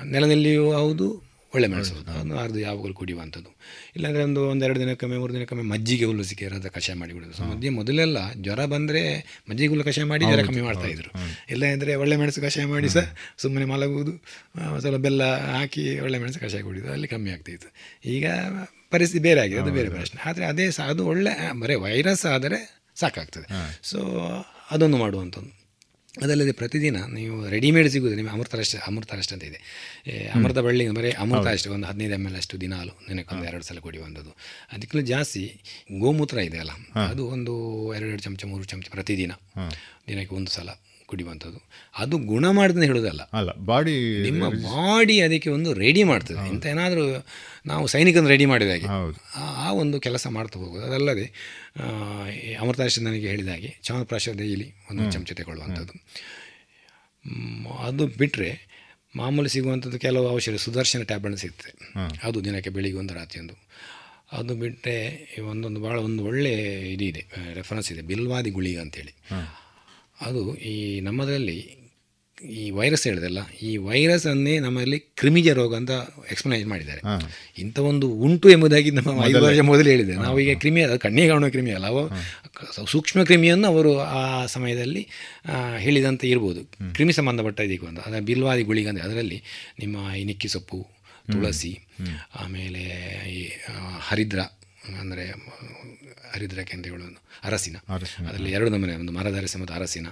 ನೆಲನೆಲ್ಲಿಯೂ ಹೌದು ಒಳ್ಳೆ ಮೆಣಸು ಅದನ್ನು ಅರ್ದು ಯಾವಾಗಲೂ ಕುಡಿಯುವಂಥದ್ದು. ಇಲ್ಲಾಂದರೆ ಒಂದು ಒಂದೆರಡು ದಿನಕ್ಕೊಮ್ಮೆ ಮೂರು ದಿನಕ್ಕೊಮ್ಮೆ ಮಜ್ಜಿಗೆ ಹುಲ್ಲು ಸಿಕ್ಕಿರೋದು ಕಷಾಯ ಮಾಡಿ ಕುಡಿಯೋದು ಸೊ ಮಧ್ಯೆ ಮೊದಲೆಲ್ಲ ಜ್ವರ ಬಂದರೆ ಮಜ್ಜಿಗೆ ಹುಲ್ಲು ಕಷಾಯ ಮಾಡಿ ಜ್ವರ ಕಮ್ಮಿ ಮಾಡ್ತಾ ಇದ್ರು. ಇಲ್ಲ ಅಂದರೆ ಒಳ್ಳೆ ಮೆಣಸು ಕಷಾಯ ಮಾಡಿ ಸಹ ಸುಮ್ಮನೆ ಮಲಗುವುದು ಸ್ವಲ್ಪ ಬೆಲ್ಲ ಹಾಕಿ ಒಳ್ಳೆ ಮೆಣಸು ಕಷಾಯ ಕುಡಿಯೋದು ಅಲ್ಲಿ ಕಮ್ಮಿ ಆಗ್ತಾಯಿತ್ತು ಈಗ ಪರಿಸ್ಥಿತಿ ಬೇರೆ ಆಗಿದೆ ಅದು ಬೇರೆ ಪ್ರಶ್ನೆ. ಆದರೆ ಅದೇ ಸಹ ಅದು ಒಳ್ಳೆ ಬರೀ ವೈರಸ್ ಆದರೆ ಸಾಕಾಗ್ತದೆ. ಸೊ ಅದೊಂದು ಮಾಡುವಂಥದ್ದು. ಅದಲ್ಲದೆ ಪ್ರತಿದಿನ ನೀವು ರೆಡಿಮೇಡ್ ಸಿಗೋದು ನಿಮಗೆ ಅಮೃತ ರಷ್ಟ ಅಮೃತ ರಷ್ಟ ಅಂತ ಇದೆ. ಅಮೃತ ಬಳ್ಳಿ ಬರೀ ಅಮೃತ ಅಷ್ಟು ಒಂದು ಹದಿನೈದು ಎಂ ಎಲ್ ಅಷ್ಟು ದಿನಾಲು ದಿನಕ್ಕೊಂದು ಎರಡು ಸಲ ಕುಡಿಯುವಂಥದ್ದು. ಅದಕ್ಕಿಂತ ಜಾಸ್ತಿ ಗೋಮೂತ್ರ ಇದೆ ಅಲ್ಲ ಅದು ಒಂದು ಎರಡೆರಡು ಚಮಚ ಮೂರು ಚಮಚ ಪ್ರತಿದಿನ. ದಿನಕ್ಕೆ ಒಂದು ಸಲ. ಕುಡಿಯುವಂಥದ್ದು. ಅದು ಗುಣ ಮಾಡಿದ್ರೆ ಹೇಳೋದಲ್ಲ. ಅಲ್ಲ ಬಾಡಿ ನಿಮ್ಮ ಬಾಡಿ ಅದಕ್ಕೆ ಒಂದು ರೆಡಿ ಮಾಡ್ತದೆ. ಇಂಥ ಏನಾದರೂ ನಾವು ಸೈನಿಕನ ರೆಡಿ ಮಾಡಿದಾಗೆ. ಆ- ಒಂದು ಕೆಲಸ ಮಾಡ್ತಾ ಹೋಗೋದು. ಅದಲ್ಲದೆ ಅಮೃತಾಶ್ ನನಗೆ ಹೇಳಿದ ಹಾಗೆ ಚಾವನಪ್ರಾಶ ಡೈಲಿ ಒಂದು ಚಮಚ ತಗೊಳ್ಳುವಂಥದ್ದು. ಅದು ಬಿಟ್ಟರೆ ಮಾಮೂಲಿ ಸಿಗುವಂಥದ್ದು ಕೆಲವು ಔಷಧ ಸುದರ್ಶನ ಟ್ಯಾಬ್ಲೆಟ್ ಸಿಗ್ತದೆ. ಅದು ದಿನಕ್ಕೆ ಬೆಳಿಗ್ಗೆ ಒಂದು ರಾತ್ರಿ ಒಂದು. ಅದು ಬಿಟ್ಟರೆ ಒಂದೊಂದು ಭಾಳ ಒಂದು ಒಳ್ಳೆ ಇದಿದೆ ಇದೆ ರೆಫರೆನ್ಸ್ ಇದೆ. ಬಿಲ್ವಾದಿ ಗುಳಿಗೆ ಅಂತೇಳಿ. ಅದು ಈ ನಮ್ಮದರಲ್ಲಿ ಈ ವೈರಸ್ ಹೇಳಿದಲ್ಲ ಈ ವೈರಸ್ ಅನ್ನೇ ನಮ್ಮಲ್ಲಿ ಕ್ರಿಮಿಜ ರೋಗ ಅಂತ ಎಕ್ಸ್ಪ್ಲೈನ್ ಮಾಡಿದ್ದಾರೆ. ಇಂಥ ಒಂದು ಉಂಟು ಎಂಬುದಾಗಿ ನಮ್ಮ ಐದು ವರ್ಷ ಮೊದಲು ಹೇಳಿದೆ ನಾವು ಈಗ ಕ್ರಿಮಿ ಅದು ಕಣ್ಣಿಗೆ ಕಾಣುವ ಕ್ರಿಮಿ ಅಲ್ಲ ಅವು ಸೂಕ್ಷ್ಮ ಕ್ರಿಮಿಯನ್ನು ಅವರು ಆ ಸಮಯದಲ್ಲಿ ಹೇಳಿದಂತ ಇರ್ಬೋದು. ಕ್ರಿಮಿ ಸಂಬಂಧಪಟ್ಟ ಇದಕ್ಕೆ ಒಂದು ಅದರ ಬಿಲ್ವಾದಿ ಗುಳಿಗೆ ಅಂದರೆ ಅದರಲ್ಲಿ ನಿಮ್ಮ ಈ ನಿಕ್ಕಿ ಸೊಪ್ಪು ತುಳಸಿ ಆಮೇಲೆ ಈ ಹರಿದ್ರ ಅಂದರೆ ಹರಿದ್ರ ಹೇಳೋದು ಅರಸಿನ. ಅದರಲ್ಲಿ ಎರಡು ನಮೂನೆ ಒಂದು ಮರದ ಅರಸಿ ಮತ್ತು ಅರಸಿನ.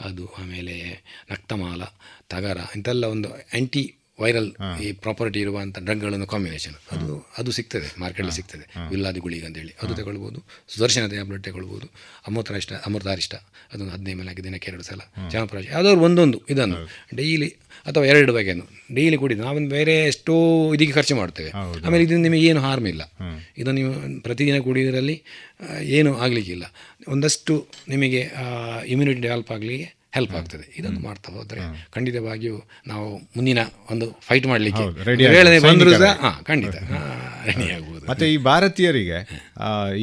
ಅದು ಆಮೇಲೆ ನಕ್ತಮಾಲ ತಗರ ಇಂಥೆಲ್ಲ ಒಂದು ಆ್ಯಂಟಿ ವೈರಲ್ ಈ ಪ್ರಾಪರ್ಟಿ ಇರುವಂಥ ಡ್ರಗ್ಗಳನ್ನು ಕಾಂಬಿನೇಷನ್ ಅದು ಅದು ಸಿಗ್ತದೆ ಮಾರ್ಕೆಟಲ್ಲಿ ಸಿಗ್ತದೆ. ವಿಲ್ಲಾದಿ ಗುಳಿಗೆ ಅಂತೇಳಿ ಅದು ತಗೊಳ್ಬೋದು. ಸುದರ್ಶನ ಟ್ಯಾಬ್ಲೆಟ್ ತಗೊಳ್ಬೋದು. ಅಮೃತಾರಿಷ್ಟ ಅಮೃತಾರಿಷ್ಟ ಅದೊಂದು ಹದಿನೈದು ಮೇಲೆ ದಿನಕ್ಕೆ ಎರಡು ಸಲ. ಚಾಮಪ್ರಾಶ ಯಾವುದಾದ್ರು ಒಂದೊಂದು ಇದನ್ನು. ಡೈಲಿ ಅಥವಾ ಎರಡು ಬಗೆಯನ್ನು. ಡೈಲಿ ಕುಡಿದು ನಾವೊಂದು ಬೇರೆ ಎಷ್ಟೋ ಇದಕ್ಕೆ ಖರ್ಚು ಮಾಡ್ತೇವೆ. ಆಮೇಲೆ ಇದರಿಂದ ನಿಮಗೆ ಏನು ಹಾರ್ಮ್ ಇಲ್ಲ. ಇದನ್ನು ನೀವು ಪ್ರತಿದಿನ ಕುಡಿಯೋದ್ರಲ್ಲಿ ಏನು ಆಗಲಿಕ್ಕಿಲ್ಲ. ಒಂದಷ್ಟು ನಿಮಗೆ ಇಮ್ಯುನಿಟಿ ಡೆವಲಪ್ ಆಗಲಿಕ್ಕೆ ಹೆಲ್ಪ್ ಆಗ್ತದೆ. ಇದನ್ನು ಮಾಡ್ತಾ ಹೋದರೆ ಖಂಡಿತವಾಗಿಯೂ ನಾವು ಮುಂದಿನ ಒಂದು ಫೈಟ್ ಮಾಡಲಿಕ್ಕೆ ಖಂಡಿತ. ರೆಡಿ ಆಗ್ಬೋದು ಮತ್ತೆ ಈ ಭಾರತೀಯರಿಗೆ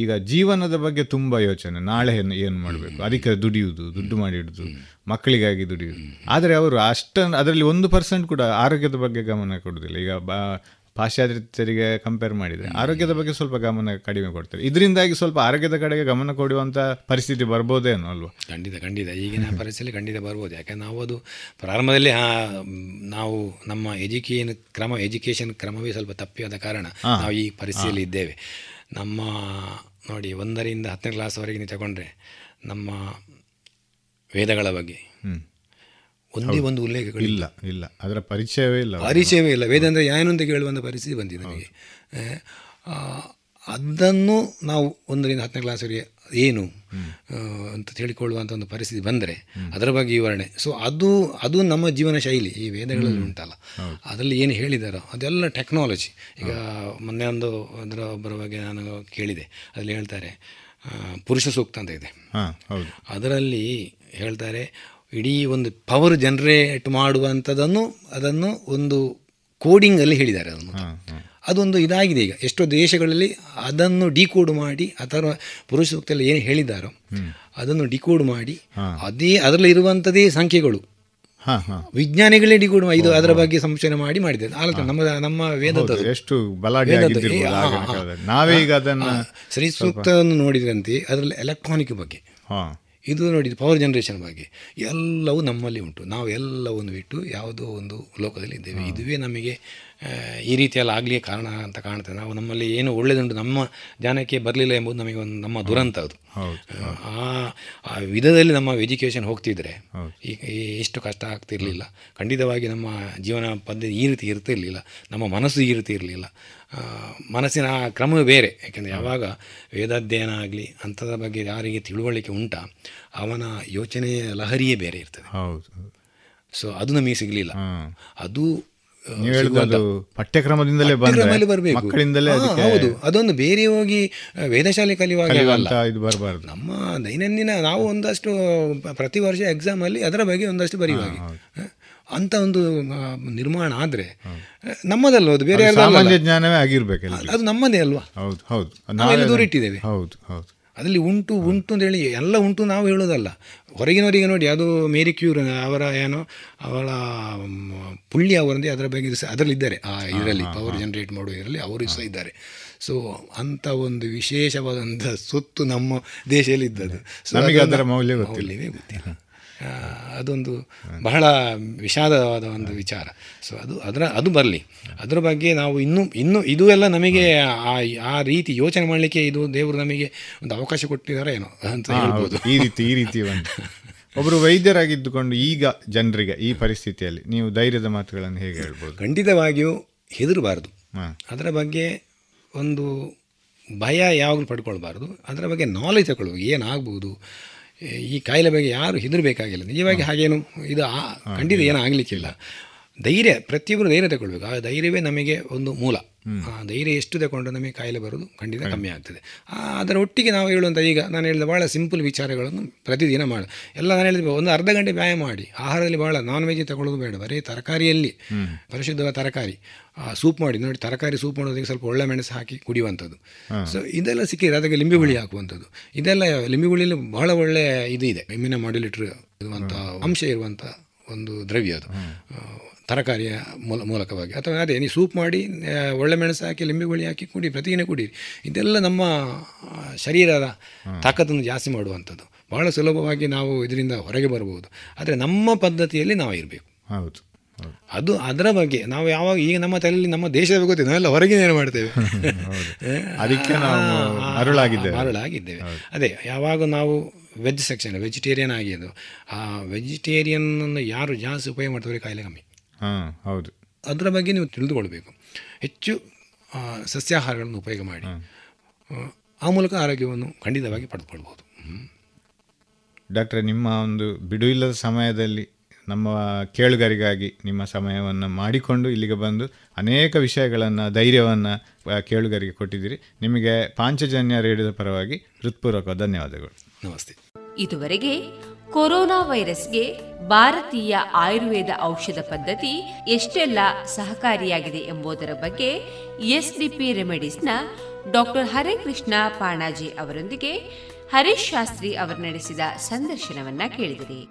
ಈಗ ಜೀವನದ ಬಗ್ಗೆ ತುಂಬಾ ಯೋಚನೆ. ನಾಳೆ ಏನು ಮಾಡಬೇಕು? ಅದಕ್ಕೆ ದುಡಿಯುವುದು ದುಡ್ಡು ಮಾಡಿ ಇಡುದು ಮಕ್ಕಳಿಗಾಗಿ ದುಡಿಯುವುದು. ಆದರೆ ಅವರು ಅಷ್ಟ ಅದರಲ್ಲಿ ಒಂದು ಪರ್ಸೆಂಟ್ ಕೂಡ ಆರೋಗ್ಯದ ಬಗ್ಗೆ ಗಮನ ಕೊಡುವುದಿಲ್ಲ. ಈಗ ಪಾಶ್ಚಾತ್ಯರಿಗೆ ಕಂಪೇರ್ ಮಾಡಿದ್ರೆ ಆರೋಗ್ಯದ ಬಗ್ಗೆ ಸ್ವಲ್ಪ ಗಮನ ಕಡಿಮೆ ಕೊಡ್ತಾರೆ. ಇದರಿಂದಾಗಿ ಸ್ವಲ್ಪ ಆರೋಗ್ಯದ ಕಡೆಗೆ ಗಮನ ಕೊಡುವಂಥ ಪರಿಸ್ಥಿತಿ ಬರ್ಬೋದೇನೋ ಅಲ್ವಾ? ಖಂಡಿತ ಖಂಡಿತ. ಈಗಿನ ಪರಿಸ್ಥಿತಿ ಖಂಡಿತ ಬರ್ಬೋದು. ಯಾಕಂದ್ರೆ ನಾವು ಅದು ಪ್ರಾರಂಭದಲ್ಲಿ ನಾವು ನಮ್ಮ ಎಜುಕೇಷನ್ ಕ್ರಮ ಎಜುಕೇಷನ್ ಕ್ರಮವೇ ಸ್ವಲ್ಪ ತಪ್ಪಿಯಾದ ಕಾರಣ ನಾವು ಈ ಪರಿಸ್ಥಿತಿಯಲ್ಲಿ ಇದ್ದೇವೆ. ನಮ್ಮ ನೋಡಿ ಒಂದರಿಂದ ಹತ್ತನೇ ಕ್ಲಾಸ್ವರೆಗೆ ತಗೊಂಡ್ರೆ ನಮ್ಮ ವೇದಗಳ ಬಗ್ಗೆ ಒಂದೇ ಒಂದು ಉಲ್ಲೇಖಗಳು ಇಲ್ಲ ಇಲ್ಲ. ಅದರ ಪರಿಚಯವೇ ಇಲ್ಲ ಪರಿಚಯವೇ ಇಲ್ಲ. ವೇದ ಅಂದರೆ ಏನು ಅಂತ ಕೇಳುವಂಥ ಪರಿಸ್ಥಿತಿ ಬಂದಿದೆ ನಮಗೆ. ಆ, ಅದನ್ನು ನಾವು ಒಂದರಿಂದ ಹತ್ತನೇ ಕ್ಲಾಸ್ವರೆಗೆ ಏನು ಅಂತ ತಿಳ್ಕೊಳ್ಳುವಂಥ ಒಂದು ಪರಿಸ್ಥಿತಿ ಬಂದರೆ ಅದರ ಬಗ್ಗೆ ವಿವರಣೆ. ಸೊ ಅದು ಅದು ನಮ್ಮ ಜೀವನ ಶೈಲಿ. ಈ ವೇದಗಳಲ್ಲಿ ಉಂಟಲ್ಲ. ಅದರಲ್ಲಿ ಏನು ಹೇಳಿದಾರೋ ಅದೆಲ್ಲ ಟೆಕ್ನಾಲಜಿ ಈಗ ಮೊನ್ನೆ ಒಂದು ಅದರ ಒಬ್ಬರ ಬಗ್ಗೆ ನಾನು ಕೇಳಿದೆ. ಅದರಲ್ಲಿ ಹೇಳ್ತಾರೆ ಪುರುಷ ಸೂಕ್ತ ಅಂತ ಇದೆ. ಅದರಲ್ಲಿ ಹೇಳ್ತಾರೆ ಇಡೀ ಒಂದು ಪವರ್ ಜನರೇಟ್ ಮಾಡುವಂಥದ್ದನ್ನು ಅದನ್ನು ಒಂದು ಕೋಡಿಂಗಲ್ಲಿ ಹೇಳಿದ್ದಾರೆ ಅದನ್ನು. ಅದೊಂದು ಇದಾಗಿದೆ ಈಗ. ಎಷ್ಟೋ ದೇಶಗಳಲ್ಲಿ ಅದನ್ನು ಡಿಕೋಡ್ ಮಾಡಿ ಅಥವಾ ಪುರುಷ ಸೂಕ್ತದಲ್ಲಿ ಏನು ಹೇಳಿದ್ದಾರೋ ಅದನ್ನು ಡಿಕೋಡ್ ಮಾಡಿ ಅದೇ ಅದರಲ್ಲಿ ಇರುವಂಥದ್ದೇ ಸಂಖ್ಯೆಗಳು. ವಿಜ್ಞಾನಿಗಳೇ ಡಿಕೋಡ್ ಇದು ಅದರ ಬಗ್ಗೆ ಸಂಶೋಧನೆ ಮಾಡಿ ಮಾಡಿದ್ದಾರೆ. ಆಲೋಚನೆ ನಮ್ಮ ನಮ್ಮ ವೇದದ ಎಷ್ಟು ಅದನ್ನ ಸೂಕ್ತವನ್ನು ನೋಡಿದ್ರಂತೆ ಅದರಲ್ಲಿ ಎಲೆಕ್ಟ್ರಾನಿಕ್ ಬಗ್ಗೆ. ಇದು ನೋಡಿ ಪವರ್ ಜನರೇಷನ್ ಬಗ್ಗೆ. ಎಲ್ಲವೂ ನಮ್ಮಲ್ಲಿ ಉಂಟು. ನಾವು ಎಲ್ಲವನ್ನು ಬಿಟ್ಟು ಯಾವುದೋ ಒಂದು ಲೋಕದಲ್ಲಿ ಇದ್ದೇವೆ. ಇದುವೇ ನಮಗೆ ಈ ರೀತಿಯೆಲ್ಲ ಆಗಲಿ ಕಾರಣ ಅಂತ ಕಾಣ್ತದೆ. ನಾವು ನಮ್ಮಲ್ಲಿ ಏನು ಒಳ್ಳೆಯದುಂಟು ನಮ್ಮ ಜ್ಞಾನಕ್ಕೆ ಬರಲಿಲ್ಲ ಎಂಬುದು ನಮಗೆ ಒಂದು ನಮ್ಮ ದುರಂತ ಅದು. ಆ ವಿಧದಲ್ಲಿ ನಮ್ಮ ಎಜುಕೇಷನ್ ಹೋಗ್ತಿದ್ರೆ ಈಗ ಇಷ್ಟು ಕಷ್ಟ ಆಗ್ತಿರಲಿಲ್ಲ. ಖಂಡಿತವಾಗಿ ನಮ್ಮ ಜೀವನ ಪದ್ಧತಿ ಈ ರೀತಿ ಇರ್ತಿರಲಿಲ್ಲ. ನಮ್ಮ ಮನಸ್ಸು ಈ ರೀತಿ ಇರಲಿಲ್ಲ. ಮನಸ್ಸಿನ ಆ ಕ್ರಮವೇ ಬೇರೆ. ಯಾಕೆಂದರೆ ಯಾವಾಗ ವೇದಾಧ್ಯಯನ ಆಗಲಿ ಅಂಥದ್ರ ಬಗ್ಗೆ ಯಾರಿಗೆ ತಿಳುವಳಿಕೆ ಉಂಟ ಅವನ ಯೋಚನೆಯ ಲಹರಿಯೇ ಬೇರೆ ಇರ್ತದೆ. ಸೊ ಅದು ನಮಗೆ ಸಿಗಲಿಲ್ಲ. ಅದು ಪಠ್ಯಕ್ರಮದಿಂದಲೇ ಬರಬೇಕು. ಮಕ್ಕಳಿಂದಲೇ ಹೌದು. ಅದೊಂದು ಬೇರೆ ಹೋಗಿ ವೇದಶಾಲೆ ಕಲಿಯುವಾಗ ಇದು ಬರಬಾರ್ದು. ನಮ್ಮ ದೈನಂದಿನ ನಾವು ಒಂದಷ್ಟು ಪ್ರತಿ ವರ್ಷ ಎಕ್ಸಾಮ್ ಅಲ್ಲಿ ಅದರ ಬಗ್ಗೆ ಒಂದಷ್ಟು ಬರೆಯುವಾಗ? ಅಂತ ಒಂದು ನಿರ್ಮಾಣ ಆದರೆ ನಮ್ಮದಲ್ಲ ಅದು ಬೇರೆ ಜ್ಞಾನವೇ ಆಗಿರ್ಬೇಕಲ್ಲ ಅದು ನಮ್ಮದೇ ಅಲ್ವಾ? ಹೌದು ಹೌದು. ದೂರಿಟ್ಟಿದ್ದೇವೆ. ಹೌದು ಹೌದು. ಅದರಲ್ಲಿ ಉಂಟು ಉಂಟು ಅಂತ ಹೇಳಿ ಎಲ್ಲ ಉಂಟು ನಾವು ಹೇಳೋದಲ್ಲ. ಹೊರಗಿನವರಿಗೆ ನೋಡಿ ಅದು ಮೇರಿ ಕ್ಯೂರ್ ಅವರ ಏನೋ ಅವಳ ಪುಳ್ಳಿ ಅವರಂದೇ ಅದರ ಬಗ್ಗೆ ಸಹ ಅದರಲ್ಲಿ ಇದ್ದಾರೆ. ಆ ಇದರಲ್ಲಿ ಪವರ್ ಜನರೇಟ್ ಮಾಡುವ ಇದರಲ್ಲಿ ಅವರು ಸಹ ಇದ್ದಾರೆ. ಸೊ ಅಂಥ ಒಂದು ವಿಶೇಷವಾದಂಥ ಸೊತ್ತು ನಮ್ಮ ದೇಶದಲ್ಲಿ ಇದ್ದದ್ದು ನಮಗೆ ಅದರ ಮೌಲ್ಯ ಗೊತ್ತಿಲ್ಲ. ಗೊತ್ತಿಲ್ಲ. ಅದೊಂದು ಬಹಳ ವಿಷಾದವಾದ ಒಂದು ವಿಚಾರ. ಸೊ ಅದು ಅದರ ಅದು ಬರಲಿ. ಅದರ ಬಗ್ಗೆ ನಾವು ಇನ್ನೂ ಇನ್ನೂ ಇದು ಎಲ್ಲ ನಮಗೆ ಆ ಆ ರೀತಿ ಯೋಚನೆ ಮಾಡಲಿಕ್ಕೆ ಇದು ದೇವರು ನಮಗೆ ಒಂದು ಅವಕಾಶ ಕೊಟ್ಟಿದ್ದಾರೆ ಏನೋ ಅಂತ ಹೇಳ್ಬೋದು. ಈ ರೀತಿ ಈ ರೀತಿ ಒಂದು. ಒಬ್ಬರು ವೈದ್ಯರಾಗಿದ್ದುಕೊಂಡು ಈಗ ಜನರಿಗೆ ಈ ಪರಿಸ್ಥಿತಿಯಲ್ಲಿ ನೀವು ಧೈರ್ಯದ ಮಾತುಗಳನ್ನು ಹೇಗೆ ಹೇಳ್ಬೋದು? ಖಂಡಿತವಾಗಿಯೂ ಹೆದರಬಾರ್ದು. ಅದರ ಬಗ್ಗೆ ಒಂದು ಭಯ ಯಾವಾಗಲೂ ಪಡ್ಕೊಳ್ಬಾರ್ದು. ಅದರ ಬಗ್ಗೆ ನಾಲೆಜ್ ತಗೊಳ್ಬೇಕು. ಏನಾಗ್ಬೋದು? ಈ ಕಾಯಿಲೆ ಬಗ್ಗೆ ಯಾರು ಹೆದರಬೇಕಾಗಿಲ್ಲ. ನಿಜವಾಗಿ ಹಾಗೇನು ಇದು ಖಂಡಿತ ಏನೂ ಆಗಲಿಕ್ಕಿಲ್ಲ. ಧೈರ್ಯ ಪ್ರತಿಯೊಬ್ಬರು ಧೈರ್ಯ ತಗೊಳ್ಬೇಕು. ಆ ಧೈರ್ಯವೇ ನಮಗೆ ಒಂದು ಮೂಲ. ಆ ಧೈರ್ಯ ಎಷ್ಟು ತಗೊಂಡು ನಮಗೆ ಕಾಯಿಲೆ ಬರೋದು ಖಂಡಿತ ಕಮ್ಮಿ ಆಗ್ತದೆ. ಅದರ ಒಟ್ಟಿಗೆ ನಾವು ಹೇಳುವಂಥ ಈಗ ನಾನು ಹೇಳಿದ ಭಾಳ ಸಿಂಪಲ್ ವಿಚಾರಗಳನ್ನು ಪ್ರತಿದಿನ ಮಾಡಿ. ಎಲ್ಲ ನಾನು ಹೇಳಿದ ಒಂದು ಅರ್ಧ ಗಂಟೆ ವ್ಯಾಯಾಮ ಮಾಡಿ. ಆಹಾರದಲ್ಲಿ ಭಾಳ ನಾನ್ ವೆಜ್ ತಗೊಳ್ಳೋದು ಬೇಡ. ಬರೀ ತರಕಾರಿಯಲ್ಲಿ. ಪರಿಶುದ್ಧವಾದ ತರಕಾರಿ. ಸೂಪ್ ಮಾಡಿ. ನೋಡಿ ತರಕಾರಿ ಸೂಪ್ ಮಾಡೋದಕ್ಕೆ ಸ್ವಲ್ಪ ಒಳ್ಳೆ ಮೆಣಸು ಹಾಕಿ ಕುಡಿಯುವಂಥದ್ದು. ಸೊ ಇದೆಲ್ಲ ಸಿಕ್ಕಿದ್ರೆ ಅದಕ್ಕೆ ಲಿಂಬೆ ಹುಳಿ ಹಾಕುವಂಥದ್ದು. ಇದೆಲ್ಲ ಲಿಂಬೆ ಹುಳಿಯಲ್ಲಿ ಬಹಳ ಒಳ್ಳೆ ಇದು ಇದೆ. ಇಮ್ಯುನ ಮಾಡ್ಯುಲೇಟರ್ ಇರುವಂಥ ಅಂಶ ಇರುವಂಥ ಒಂದು ದ್ರವ್ಯ ಅದು. ತರಕಾರಿಯ ಮೂಲ ಮೂಲಕವಾಗಿ. ಅಥವಾ ಅದೇ ನೀವು ಸೂಪ್ ಮಾಡಿ ಒಳ್ಳೆ ಮೆಣಸು ಹಾಕಿ ಲಿಂಬೆ ಹುಳಿ ಹಾಕಿ ಕುಡಿ ಪ್ರತಿದಿನ ಕುಡಿರಿ. ಇದೆಲ್ಲ ನಮ್ಮ ಶರೀರದ ತಾಕತ್ತನ್ನು ಜಾಸ್ತಿ ಮಾಡುವಂಥದ್ದು. ಬಹಳ ಸುಲಭವಾಗಿ ನಾವು ಇದರಿಂದ ಹೊರಗೆ ಬರಬಹುದು. ಆದರೆ ನಮ್ಮ ಪದ್ಧತಿಯಲ್ಲಿ ನಾವು ಇರಬೇಕು. ಹೌದು ಅದು ಅದರ ಬಗ್ಗೆ ನಾವು ಯಾವಾಗ ಈಗ ನಮ್ಮ ತಲೆಯಲ್ಲಿ ನಮ್ಮ ದೇಶದ ಗೊತ್ತಿದೆ ನಾವೆಲ್ಲ ಹೊರಗಿನ ಏನು ಮಾಡ್ತೇವೆ. ಅದಕ್ಕೆ ನಾವು ಅರುಳಾಗಿದ್ದೇವೆ. ಮರಳಾಗಿದ್ದೇವೆ ಅದೇ ಯಾವಾಗ ನಾವು ವೆಜ್ ಸೆಕ್ಷನ್ ವೆಜಿಟೇರಿಯನ್ ಆಗಿದ್ದು ಆ ವೆಜಿಟೇರಿಯನ್ನನ್ನು ಯಾರು ಜಾಸ್ತಿ ಉಪಯೋಗ ಮಾಡ್ತಾರೆ ಕಾಯಿಲೆ ಕಮ್ಮಿ. ಹಾಂ ಹೌದು. ಅದರ ಬಗ್ಗೆ ನೀವು ತಿಳಿದುಕೊಳ್ಬೇಕು. ಹೆಚ್ಚು ಸಸ್ಯಾಹಾರಗಳನ್ನು ಉಪಯೋಗ ಮಾಡಿ. ಆ, ಮೂಲಕ ಆರೋಗ್ಯವನ್ನು ಖಂಡಿತವಾಗಿ ಪಡೆದುಕೊಳ್ಬೋದು ಹ್ಮ್. ಡಾಕ್ಟ್ರೆ ನಿಮ್ಮ ಒಂದು ಬಿಡುವಿಲ್ಲದ ಸಮಯದಲ್ಲಿ ನಮ್ಮ ಕೇಳುಗರಿಗಾಗಿ ನಿಮ್ಮ ಸಮಯವನ್ನು ಮಾಡಿಕೊಂಡು ಇಲ್ಲಿಗೆ ಬಂದು ಅನೇಕ ವಿಷಯಗಳನ್ನು ಧೈರ್ಯವನ್ನು ಕೇಳುಗರಿಗೆ ಕೊಟ್ಟಿದ್ದೀರಿ. ನಿಮಗೆ ಪಾಂಚಜನ್ಯ ರೇಡಿಯೋದ ಪರವಾಗಿ ಹೃತ್ಪೂರ್ವಕ ಧನ್ಯವಾದಗಳು. ನಮಸ್ತೆ. ಇದುವರೆಗೆ ಕೊರೋನಾ ವೈರಸ್ಗೆ ಭಾರತೀಯ ಆಯುರ್ವೇದ ಔಷಧ ಪದ್ಧತಿ ಎಷ್ಟೆಲ್ಲ ಸಹಕಾರಿಯಾಗಿದೆ ಎಂಬುದರ ಬಗ್ಗೆ ಎಸ್ಡಿಪಿ ರೆಮಿಡೀಸ್ನ ಡಾಕ್ಟರ್ ಹರೇಕೃಷ್ಣ ಪಾಣಾಜಿ ಅವರೊಂದಿಗೆ ಹರೀಶ್ ಶಾಸ್ತ್ರಿ ಅವರು ನಡೆಸಿದ ಸಂದರ್ಶನವನ್ನ ಕೇಳಿದಿರಿ.